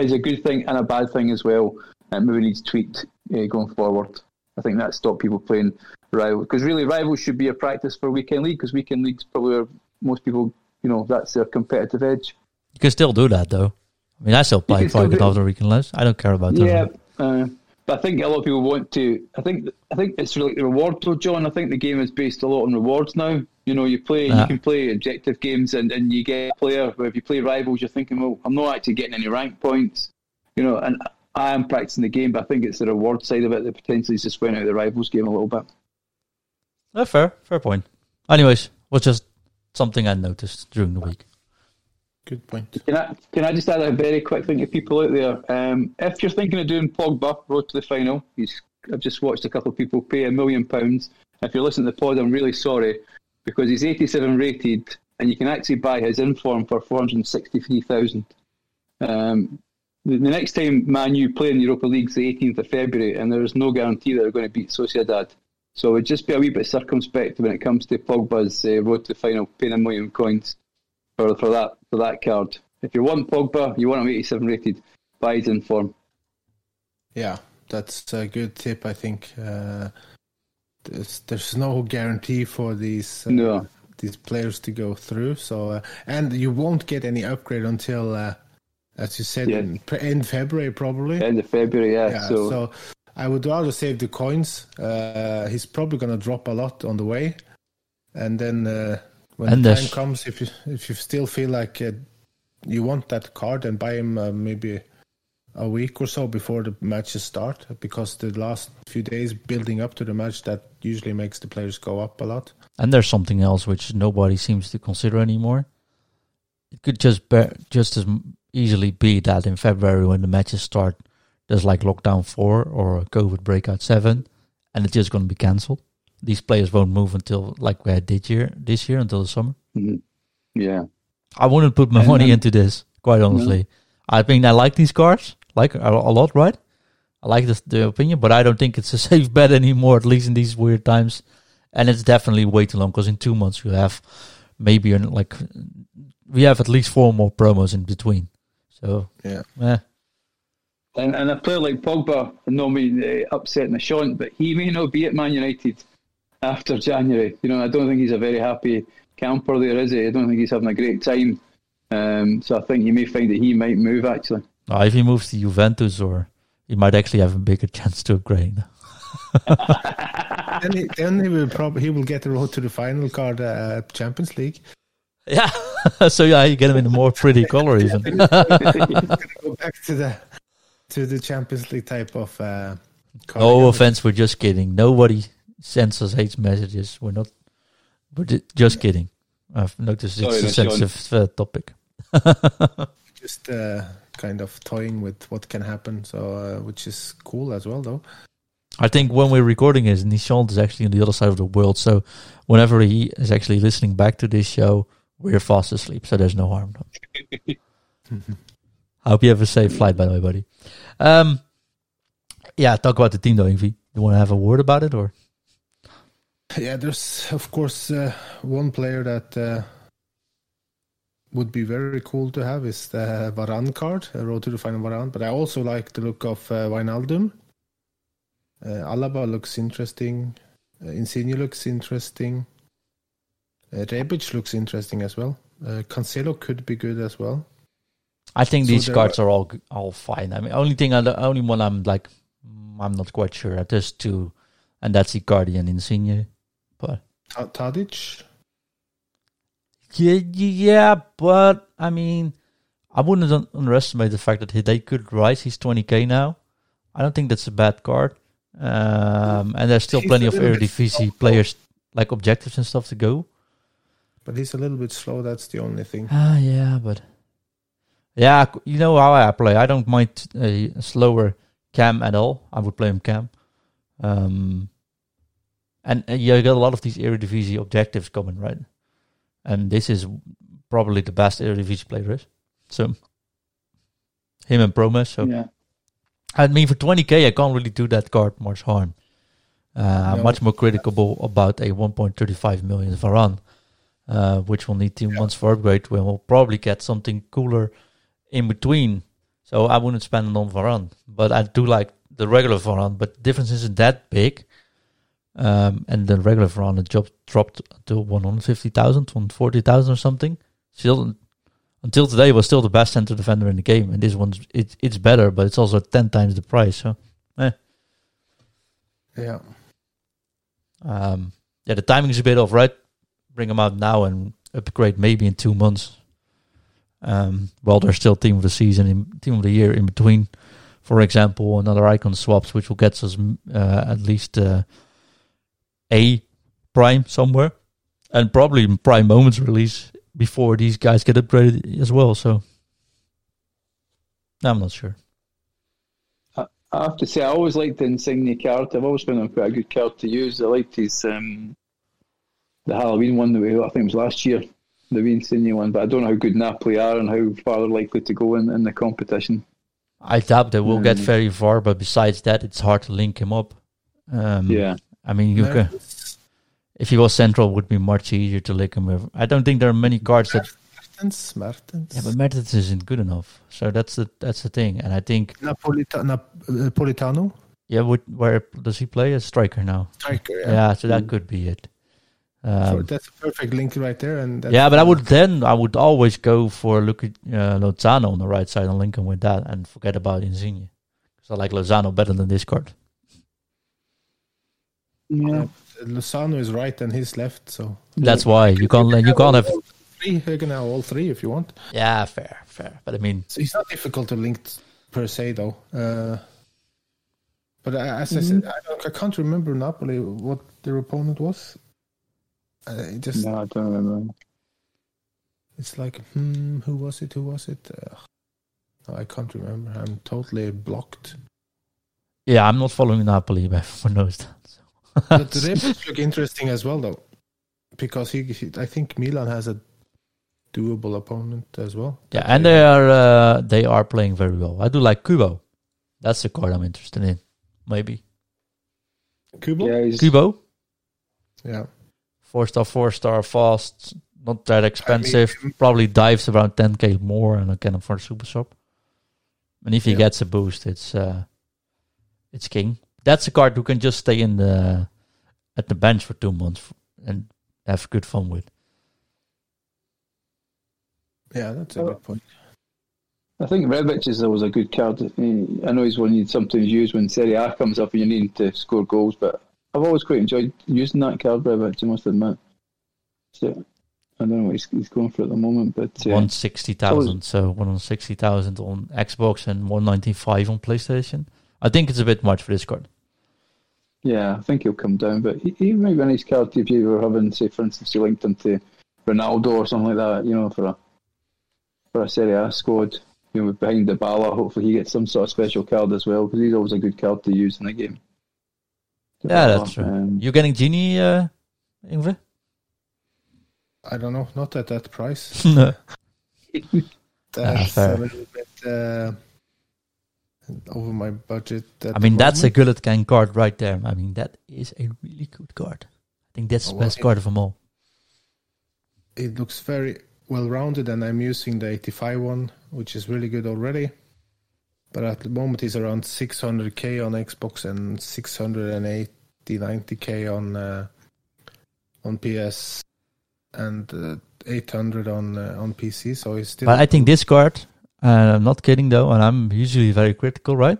is a good thing and a bad thing as well. And maybe needs tweaked uh, going forward. I think that stopped people playing rivals because really rivals should be a practice for weekend league because weekend leagues probably are most people you know that's their competitive edge. You can still do that though. I mean, I still play Pocket after weekend leagues. I don't care about that. Yeah, uh, but I think a lot of people want to. I think I think it's really the reward though, John. I think the game is based a lot on rewards now. You know, you play, you can play objective games, and, and you get a player. Where if you play rivals, you're thinking, well, I'm not actually getting any rank points. You know, and I am practicing the game, but I think it's the reward side of it that potentially is just went out of the rivals game a little bit. Uh, fair, fair point. Anyways, was just something I noticed during the week. Good point. Can I can I just add a very quick thing to people out there? Um, if you're thinking of doing Pogba road to the final, he's I've just watched a couple of people pay a million pounds. If you're listening to the pod, I'm really sorry because he's 87 rated, and you can actually buy his inform for 463,000. Um, the, next time Man U play in the Europa League is the 18th of February, and there is no guarantee that they're going to beat Sociedad. So it would just be a wee bit circumspect when it comes to Pogba's uh, road to the final, paying a million coins for for that for that card. If you want Pogba, you want him 87 rated, buy his inform. Yeah, that's a good tip. I think uh, there's, there's no guarantee for these uh, no. these players to go through. So uh, and you won't get any upgrade until uh, as you said yeah. in end February probably. End of February, yeah. yeah so. so. I would rather save the coins. Uh, he's probably gonna drop a lot on the way, and then uh, when and the time comes, if you if you still feel like you want that card, and buy him maybe a week or so before the matches start because the last few days building up to the match that usually makes the players go up a lot. And there's something else which nobody seems to consider anymore. It could just be, just as easily be that in February when the matches start, there's like lockdown four or COVID breakout seven, and it's just going to be cancelled. These players won't move until like we had this year, this year until the summer. Mm-hmm. Yeah, I wouldn't put my and money then, into this, quite honestly. I think I like these cars like a, a lot, right? I like the, the opinion, but I don't think it's a safe bet anymore. At least in these weird times, and it's definitely way too long. Because in two months you have maybe an- like we have at least four more promos in between. So Yeah. eh, And, and a player like Pogba, I know me uh, upsetting Nishant, but he may not be at Man United after January. You know, I don't think he's a very happy camper there, is he? I don't think he's having a great time. Um, so I think you may find that he might move actually. Uh, if he moves to Juventus, or he might actually have a bigger chance to upgrade. Then he, then he will probably he will get the road to the final card uh, Champions League. Yeah. so yeah, you get him in a more pretty color even. Gonna go back to the to the Champions League type of. Uh, No offense, we're just kidding. Nobody sends us hate messages. We're not. We're just kidding. I've noticed Sorry, it's a sensitive uh, topic. just uh, kind of toying with what can happen. So, uh, which is cool as well, though. I think when we're recording it, Nishant is actually on the other side of the world. So whenever he is actually listening back to this show, we're fast asleep. So there's no harm. I hope you have a safe flight, by the way, buddy. Um, yeah, talk about the team though, Ingvi. You want to have a word about it, or Yeah, there's of course uh, one player that uh, would be very cool to have is the Varane card, uh, Road to the Final Varane. But I also like the look of uh, Wijnaldum. Uh, Alaba looks interesting. Uh, Insigne looks interesting. Uh, Rebic looks interesting as well. Uh, Cancelo could be good as well. I think So these cards are all all fine. I mean, only thing, I, the only one I'm like, mm, I'm not quite sure. There's two, and that's Icardi and Insigne. But Ta- Tadic, yeah, yeah, but I mean, I wouldn't un- underestimate the fact that he, they could rise. He's 20k now. I don't think that's a bad card. Um, and there's still He's plenty of Eredivisie players like objectives and stuff to go. but he's a little bit slow. That's the only thing. Ah, yeah, but yeah, you know how I play. I don't mind a slower cam at all. I would play him cam. Um, and uh, you got a lot of these Eredivisie objectives coming, right? And this is probably the best Eredivisie player is. So him and Promes. So Yeah. I mean, for 20k, I can't really do that card much harm. Uh, No. much more critical about a 1.35 million Varane, uh, which will need two months for upgrade. When we'll probably get something cooler in between. So I wouldn't spend it on Varane, but I do like the regular Varane. But the difference isn't that big. Um, and the regular Varane job dropped to 150,000, 140,000 or something. Still, until today, was still the best center defender in the game, and this one's it, it's better, but it's also ten times the price. So, Yeah. um, yeah, the timing is a bit off, right? Bring them out now and upgrade maybe in two months. Um, while there's still team of the season, in, team of the year in between. For example, another icon swaps, which will get us uh, at least uh, a prime somewhere, and probably prime moments release before these guys get upgraded as well. So, I'm not sure. I have to say, I always liked the Insigne card. I've always found him quite a good card to use. I liked his um, the Halloween one that we I think it was last year, the wee Insigne one. But I don't know how good Napoli are and how far they're likely to go in, in the competition. I doubt they will get Mm. very far, but besides that, it's hard to link him up. Um, Yeah, I mean, you Mertens, if he was central, it would be much easier to link him with. I don't think there are many cards that. Mertens, Mertens. Yeah, but Mertens isn't good enough. So that's the that's the thing. And I think, Napolita- Nap- uh, Politano, yeah, would, where does he play? A striker now. striker. Yeah, Yeah, so that Mm. could be it. So Um, that's a perfect link right there. And yeah, but I would then I would always go for look at uh, Lozano on the right side and link him with that, and forget about Insigne. Because I like Lozano better than this card. Yeah. Lozano is right and he's left. So That's why you can't let- you can't have. all three. You can have all three if you want. Yeah, fair, fair. But I mean, So he's not difficult to link per se, though. Uh, but as I Mm-hmm. said, I, don't, I can't remember Napoli what their opponent was. Uh, it just No, I don't remember. it's like hmm, who was it? Who was it? Uh, I can't remember. I'm totally blocked. yeah, I'm not following Napoli but for no stats. The Rebic look interesting as well, though, because he, he, I think Milan has a doable opponent as well. Yeah, and they are uh, they are playing very well. I do like Kubo. That's the card I'm interested in. Maybe Kubo? Yeah, Kubo, Yeah. four star, four star, fast, not that expensive. Probably dives around 10k more, and I can afford super shop. And if he Yeah. gets a boost, it's uh, it's king. That's a card who can just stay in the at the bench for two months and have good fun with. Yeah, that's a good point. I think Rebic is always a good card. I know he's one you'd sometimes use when Serie A comes up and you need to score goals, but I've always quite enjoyed using that card, Rebic, I must admit. So, I don't know what he's, he's going for at the moment, but uh, One sixty thousand, so one hundred sixty thousand on Xbox and one ninety five on PlayStation. I think it's a bit much for this card. yeah, I think he'll come down. But he, he might be a nice card if you were having, say, for instance, you linked him to Ronaldo or something like that, you know, for a for a Serie A squad. You know, behind Dybala, hopefully he gets some sort of special card as well because he's always a good card to use in the game. Yeah, that's true. Um, You're getting Gini, uh, Ingve? I don't know, not at that price. no. That's fair. a little bit uh, over my budget. I the mean, that's a. Gullit Gang card right there. I mean, that is a really good card. I think that's the Oh, well, best card of them all. It looks very well rounded, and I'm using the 85 one, which is really good already. But at the moment, it's around 600k on Xbox and 680, 90k on uh, on PS, and uh, 800 on uh, on PC. So it's still. But I think this card, and I'm not kidding though, and I'm usually very critical, right?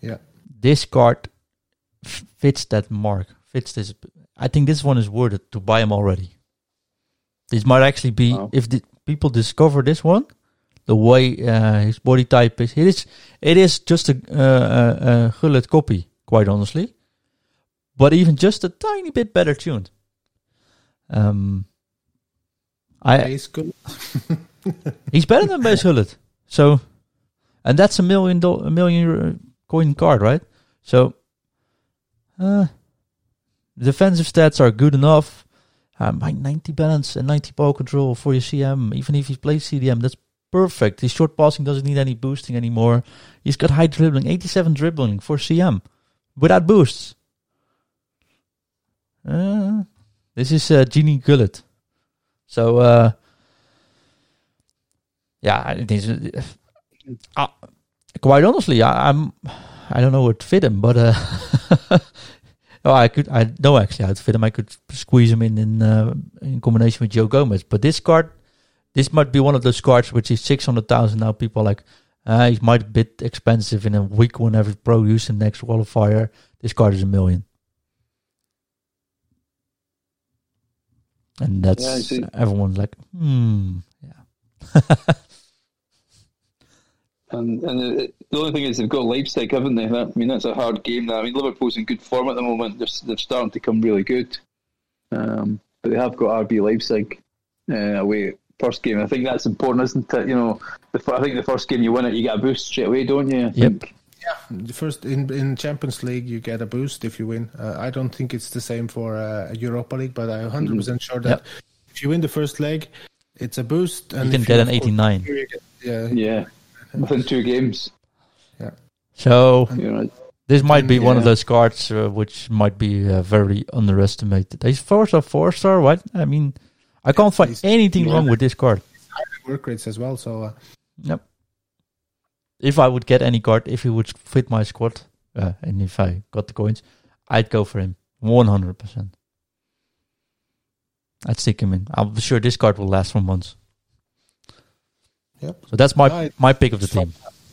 Yeah. This card f- fits that mark, fits this. I think this one is worth it to buy them already. This might actually be, Wow. if the people discover this one, the way uh, his body type is, it is, it is just a, uh, a, a Gullit copy, quite honestly. But even just a tiny bit better tuned. Um, I. He's better than Base Gullit. So, and that's a million do- a million coin card, right? So, uh, defensive stats are good enough. My 90 balance and 90 ball control for your CM, even if he plays CDM, that's perfect. His short passing doesn't need any boosting anymore. He's got high dribbling, 87 dribbling for CM without boosts. Uh, this is uh, Gini Gullit. So, uh, yeah, it is. Uh, quite honestly, I, I'm. I don't know what to fit him, but uh, oh, I could. I know actually how to fit him. I could squeeze him in in uh, in combination with Joe Gomez. But this card, this might be one of those cards which is six hundred thousand now. People are like, uh, he might be a bit expensive in a week when every pro use the next qualifier. This card is a million. And that's Yeah, everyone's like, hmm, yeah. And, and the, the only thing is they've got Leipzig, haven't they? That, I mean, that's a hard game. That I mean, Liverpool's in good form at the moment. They're, they're starting to come really good. Um, but they have got RB Leipzig uh, away first game. I think that's important, isn't it? You know, the, I think the first game you win it, you get a boost straight away, don't you? I Yep. think. The first in in Champions League, you get a boost if you win. Uh, I don't think it's the same for uh, Europa League, but I'm 100 percent sure that Yep. if you win the first leg, it's a boost. And You can get an 89. get- Yeah, Yeah, within two games. Yeah. So You know, this might be one of those cards uh, which might be uh, very underestimated. He's four star, four star. What? I mean, I can't find He's- anything yeah. wrong with this card. work rates as well. So uh, Yep. If I would get any card, if he would fit my squad, uh, and if I got the coins, I'd go for him 100%. I'd stick him in. I'm sure this card will last for months. Yep. So that's my Right. my pick of the team.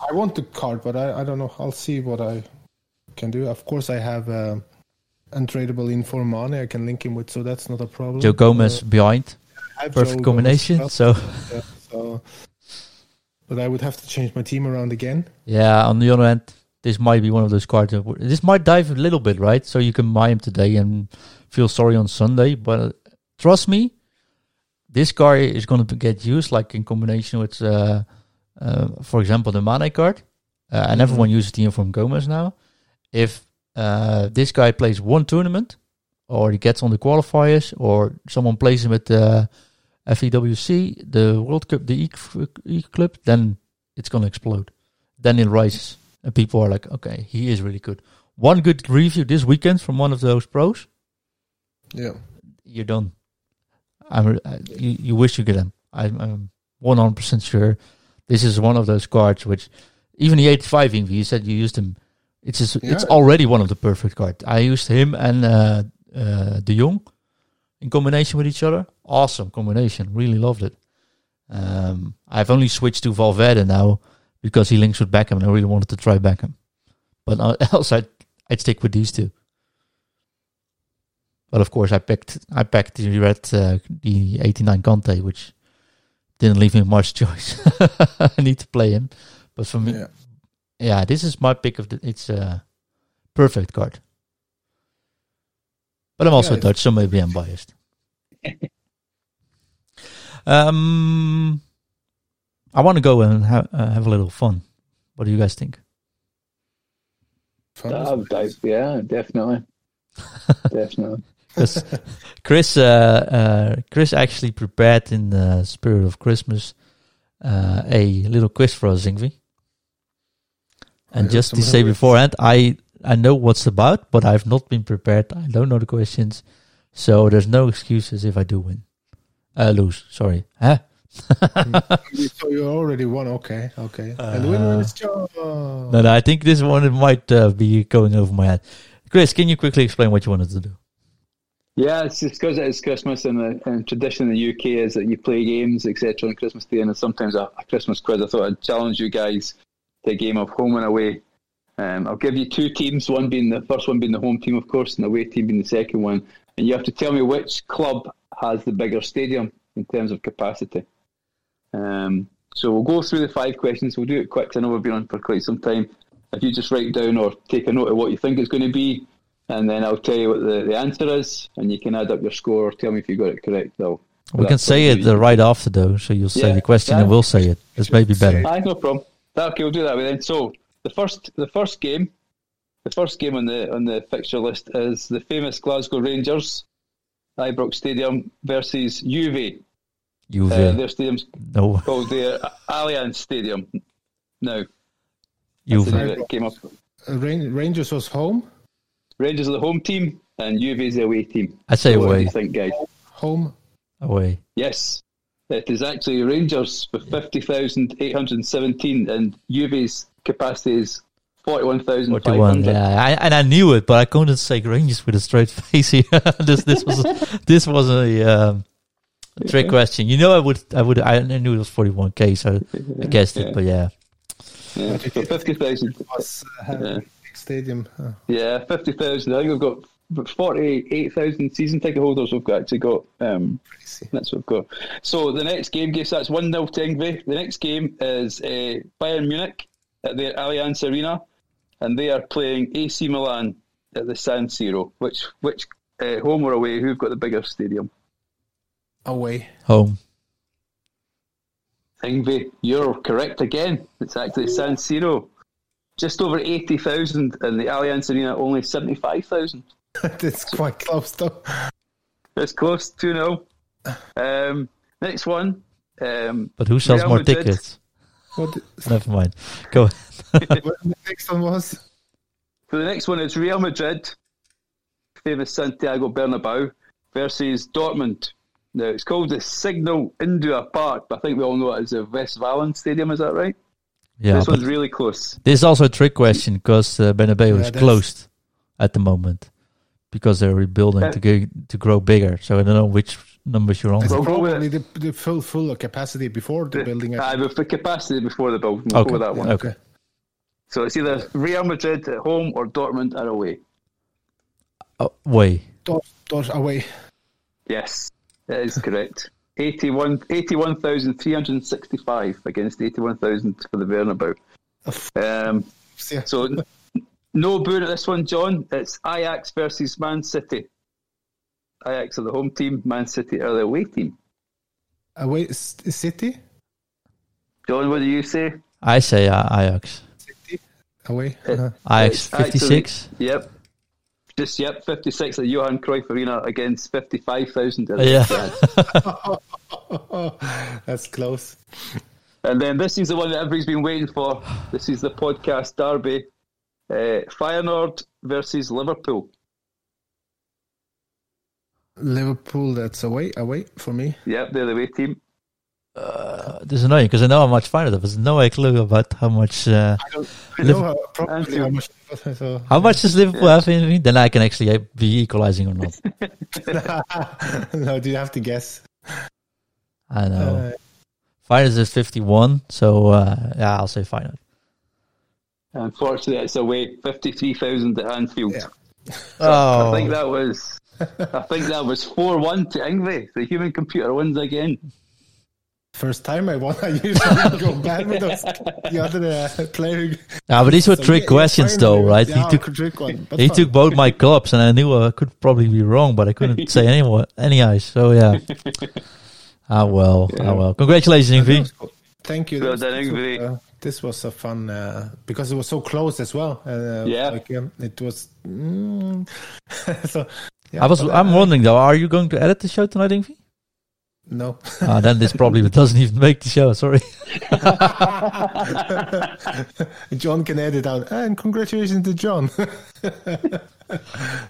I want the card, but I, I don't know. I'll see what I can do. Of course, I have uh, untradeable Inform Mane I can link him with, so that's not a problem. Joe Gomez Uh, behind, perfect Joe combination. Gomez So yeah, so, but I would have to change my team around again. yeah, on the other hand, this might be one of those cards. This might dive a little bit, right? So you can buy him today and feel sorry on Sunday. But uh, trust me, this card is going to get used like in combination with, uh, uh, for example, the Mane card. Uh, and Mhm. everyone uses the Inform Gomez now. If uh, this guy plays one tournament, or he gets on the qualifiers, or someone plays him at the FEWC, the World Cup, the E, E Club, then it's going to explode. Then it rises. and people are like, okay, he is really good. One good review this weekend from one of those pros, Yeah. you're done. I'm, I, you, you wish you get him. I'm, I'm 100% sure this is one of those cards which, even the 85 Ingvi, you said you used him. It's just, it's already one of the perfect cards. I used him and uh, uh, De Jong in combination with each other. Awesome combination. Really loved it. Um, I've only switched to Valverde now because he links with Beckham and I really wanted to try Beckham. But uh, else I'd, I'd stick with these two. But of course, I picked I picked the red uh, the eighty nine Kanté, which didn't leave me much choice. I need to play him, but for me, Yeah. yeah, this is my pick of the. It's a perfect card. But I'm also Yeah, Dutch, so maybe I'm biased. um, I want to go and ha- uh, have a little fun. What do you guys think? Fun Uh, is nice. I- yeah, definitely, definitely. Chris, uh, uh, Chris actually prepared in the spirit of Christmas uh, a little quiz for us, Ingvi. And Yeah, just to say beforehand, I I know what's about, but I've not been prepared. I don't know the questions, so there's no excuses if I do win, uh, lose. Sorry, huh? so you already won. Okay, okay. and the winner Uh, is John. No, no, I think this one might uh, be going over my head. Chris, can you quickly explain what you wanted to do? Yeah, it's because it's Christmas and the and tradition in the UK is that you play games, etc. on Christmas Day, and sometimes a, a Christmas quiz. I thought I'd challenge you guys to a game of home and away. Um, I'll give you two teams, one being the first one being the home team, of course, and the away team being the second one. And you have to tell me which club has the bigger stadium in terms of capacity. Um, so we'll go through the five questions. We'll do it quick I know we've been on for quite some time. If you just write down or take a note of what you think it's going to be, and then I'll tell you what the, the answer is, and you can add up your score or tell me if you got it correct. I'll, We can say it right after though, so you'll say Yeah, the question yeah. and we'll say it. This may be better. Aye, no problem. That, okay, we'll do that way then. So the first the first game, the first game on the on the fixture list is the famous Glasgow Rangers, Ibrox Stadium versus Juve. Juve. Uh, their stadium's no, called the Allianz Stadium. No. that's the Juve. came up. Uh, Rangers was home. Rangers are the home team, and Juve is the away team. I say So what do you think, guys? Home. Away. Yes, it is actually Rangers with 50,817 and Juve's capacity is 41,500. 41. Yeah, I, and I knew it, but I couldn't say Rangers with a straight face here. this this was this was a, um, a trick question. You know, I would I would I knew it was 41k, so I guessed it. But yeah, Yeah, so 50,000. Uh, Yeah. big stadium. Uh, Yeah, 50,000. I think we've got 48,000 season ticket holders we've got, actually got. Um, that's what we've got. So the next game, guess that's 1 0 to Ingve. The next game is uh, Bayern Munich at the Allianz Arena, and they are playing AC Milan at the San Siro. Which, which uh, home or away, who've got the bigger stadium? Away. home. Ingve, you're correct again. It's actually San Siro. Just over 80,000, and the Allianz Arena only 75,000. That's quite close though. It's close, 2 0. Um, next one. Um, But who sells Real more Madrid. tickets? What Never mind. Go. ahead. the next one was? so the next one is Real Madrid, famous Santiago Bernabeu, versus Dortmund. Now, it's called the Signal Iduna Park, but I think we all know it as the Westfalen Stadium, is that right? Yeah, this but one's really close. this is also a trick question because uh, Bernabeu Yeah, is closed at the moment because they're rebuilding Yeah. to go, to grow bigger. So I don't know which numbers you're on. It's Well, go with probably the, the full full capacity before the building. Uh, with the capacity before the building. Okay. go with that one. Okay. So it's either Real Madrid at home or Dortmund at away. Oh, way. Dort, Dort away. Yes, that is correct. 81 81,365 against 81,000 for the Bernabeu. Um, Yeah. so, no booing at this one, John. It's Ajax versus Man City. Ajax are the home team, Man City are the away team. away S- City. John, what do you say? I say uh, Ajax. City. Away. Uh, Uh-huh. Ajax It's actually- 56. Yep. Just, yep, 56 at Johan Cruyff Arena against 55,000 at Yeah. That's close. And then this is the one that everybody's been waiting for. This is the podcast derby. Uh, Feyenoord versus Liverpool. Liverpool, that's away, away for me. Yep, they're the away team. Uh, this is annoying because I know how much Feyenoord have. There's no clue about how much. Uh, I know how, probably how much. So, how much does Liverpool have in me? Then I can actually uh, be equalizing or not. no, do you have to guess? I know. Uh, Feyenoord is 51, so uh, yeah, I'll say Feyenoord. Unfortunately, it's away. Fifty-three thousand at Anfield. Yeah. Oh, I think that was. I think that was four-one to Ingve. The human computer wins again. First time I won, I usually go bad with those, the other uh, player. Yeah, but these were So, trick yeah, questions, finally, though, right? Yeah, he took trick one. he fun. took both my clubs, and I knew I could probably be wrong, but I couldn't say any more, any eyes. So yeah. Ah well, Yeah. ah well. Congratulations, Ingvi. cool. Thank you. Well This- done, this, was, uh, this was a fun uh, because it was so close as well. Uh, Yeah. like, um, it was. Mm, so, yeah, I was. but, I'm uh, wondering though. Are you going to edit the show tonight, Ingvi? No, Ah, then this probably doesn't even make the show. Sorry. John can edit out. And congratulations to John.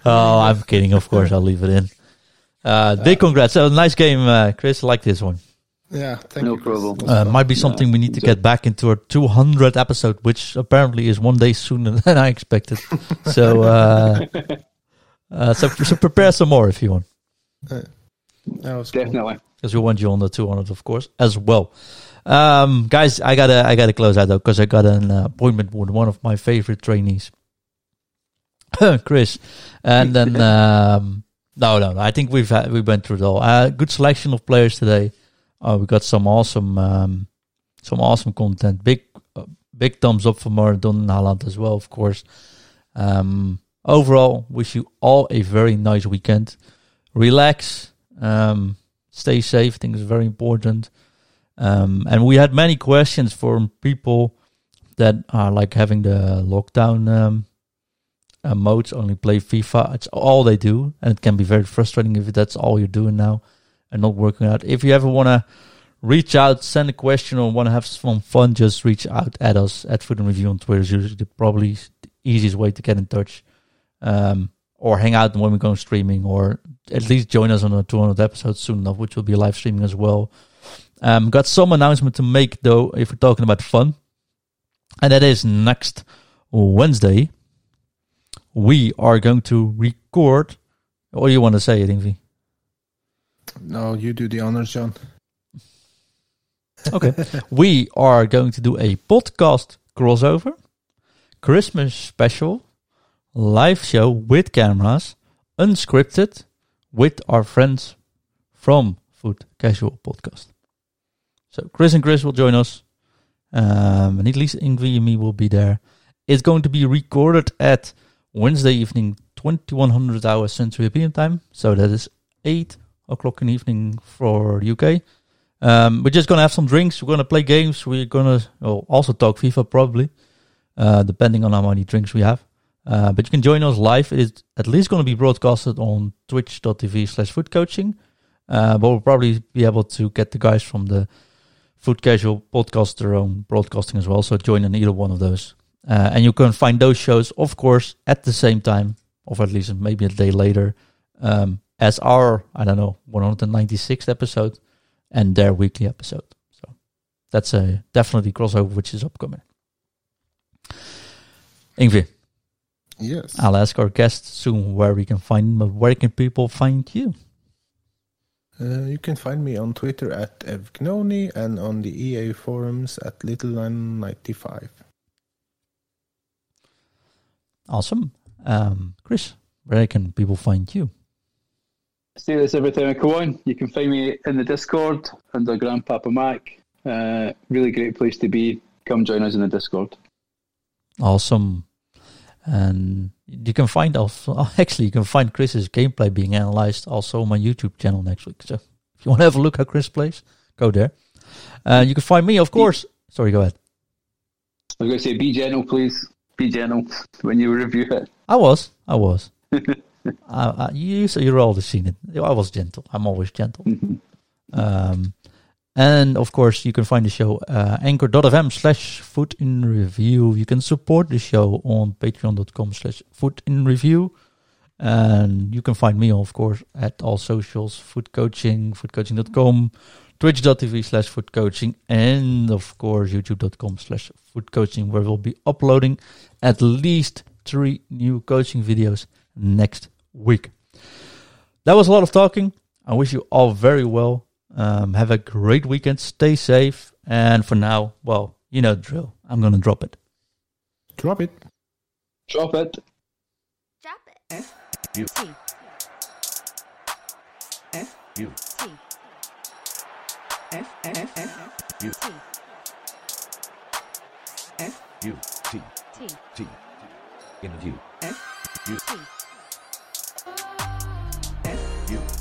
Oh, I'm kidding. Of course, I'll leave it in. Uh, big congrats. So nice game, uh, Chris. I like this one. yeah, thank No you. Chris. problem. Uh, might be something we need to get back into our 200 episode, which apparently is one day sooner than I expected. so, uh, uh, so, so prepare some more if you want, That was. Definitely. because we want you on the 200, of course, as well. Um, guys, I gotta, I gotta close out though, because I got an uh, appointment with one of my favorite trainees, Chris, and then um, no, no, no, I think we've had, we went through it all. Uh, good selection of players today. Uh, we got some awesome, um, some awesome content. Big, uh, big thumbs up for Maradona and Haaland as well, of course. Um, overall, wish you all a very nice weekend. Relax, um, stay safe. I think is very important. Um, and we had many questions from people that are like having the lockdown um, uh, modes, only play FIFA. It's all they do, and it can be very frustrating if that's all you're doing now and not working out. If you ever want to reach out, send a question, or want to have some fun, just reach out at us at FUT in Review on Twitter. Is usually the probably the easiest way to get in touch. Um, or hang out when we go streaming, or at least join us on a 200 episode soon enough, which will be live streaming as well. Um, got some announcement to make though, if we're talking about fun, and that is next Wednesday. We are going to record. What do you want to say, Ingvi? No, you do the honors, John. Okay. we are going to do a podcast crossover, Christmas special, live show with cameras, unscripted, with our friends from FUT Casual Podcast. So Chris and Chris will join us. Um, and at least Ingvi and me will be there. It's going to be recorded at Wednesday evening, 2100 hours Central European time. So that is 8 o'clock in the evening for UK. Um, we're just gonna have some drinks. We're gonna play games. We're gonna well, also talk FIFA probably, uh, depending on how many drinks we have. Uh, but you can join us live. It is at least going to be broadcasted on twitch.tv slash futcoaching. Uh, but we'll probably be able to get the guys from the FUT Casual podcast their own broadcasting as well. So join in either one of those. Uh, and you can find those shows, of course, at the same time, or at least maybe a day later, um, as our, I don't know, 196th episode and their weekly episode. So that's a definitely crossover which is upcoming. Ingvi, Yes. I'll ask our guests soon where we can find them, but where can people find you? Uh, you can find me on Twitter at evgnoni and on the EA forums at littleline95. Awesome. Um, Chris, where can people find you? See this every time I go on. You can find me in the Discord under Grandpapa Mac. Uh, really great place to be. Come join us in the Discord. Awesome. And you can find also, actually, you can find Chris's gameplay being analyzed also on my YouTube channel next week. So if you want to have a look how Chris plays, go there. Uh, you can find me, of course. Sorry, go ahead. I was going to say, be gentle, please. Be gentle when you review it. I was. I was. I, I, you, so you're always seen it. I was gentle. I'm always gentle. Mhm. Um, And of course, you can find the show uh, anchor.fm slash FUT in Review. You can support the show on patreon.com slash FUT in Review. And you can find me, of course, at all socials, food coaching, futcoaching.com, twitch.tv slash futcoaching, and of course, youtube.com slash futcoaching, where we'll be uploading at least three new coaching videos next week. That was a lot of talking. I wish you all very well. Um, have a great weekend. Stay safe. And for now, well, you know the drill. I'm going to drop it. Drop it. Drop it. Drop it. F T. F T. F F F T. F U T T. T interview F T. F U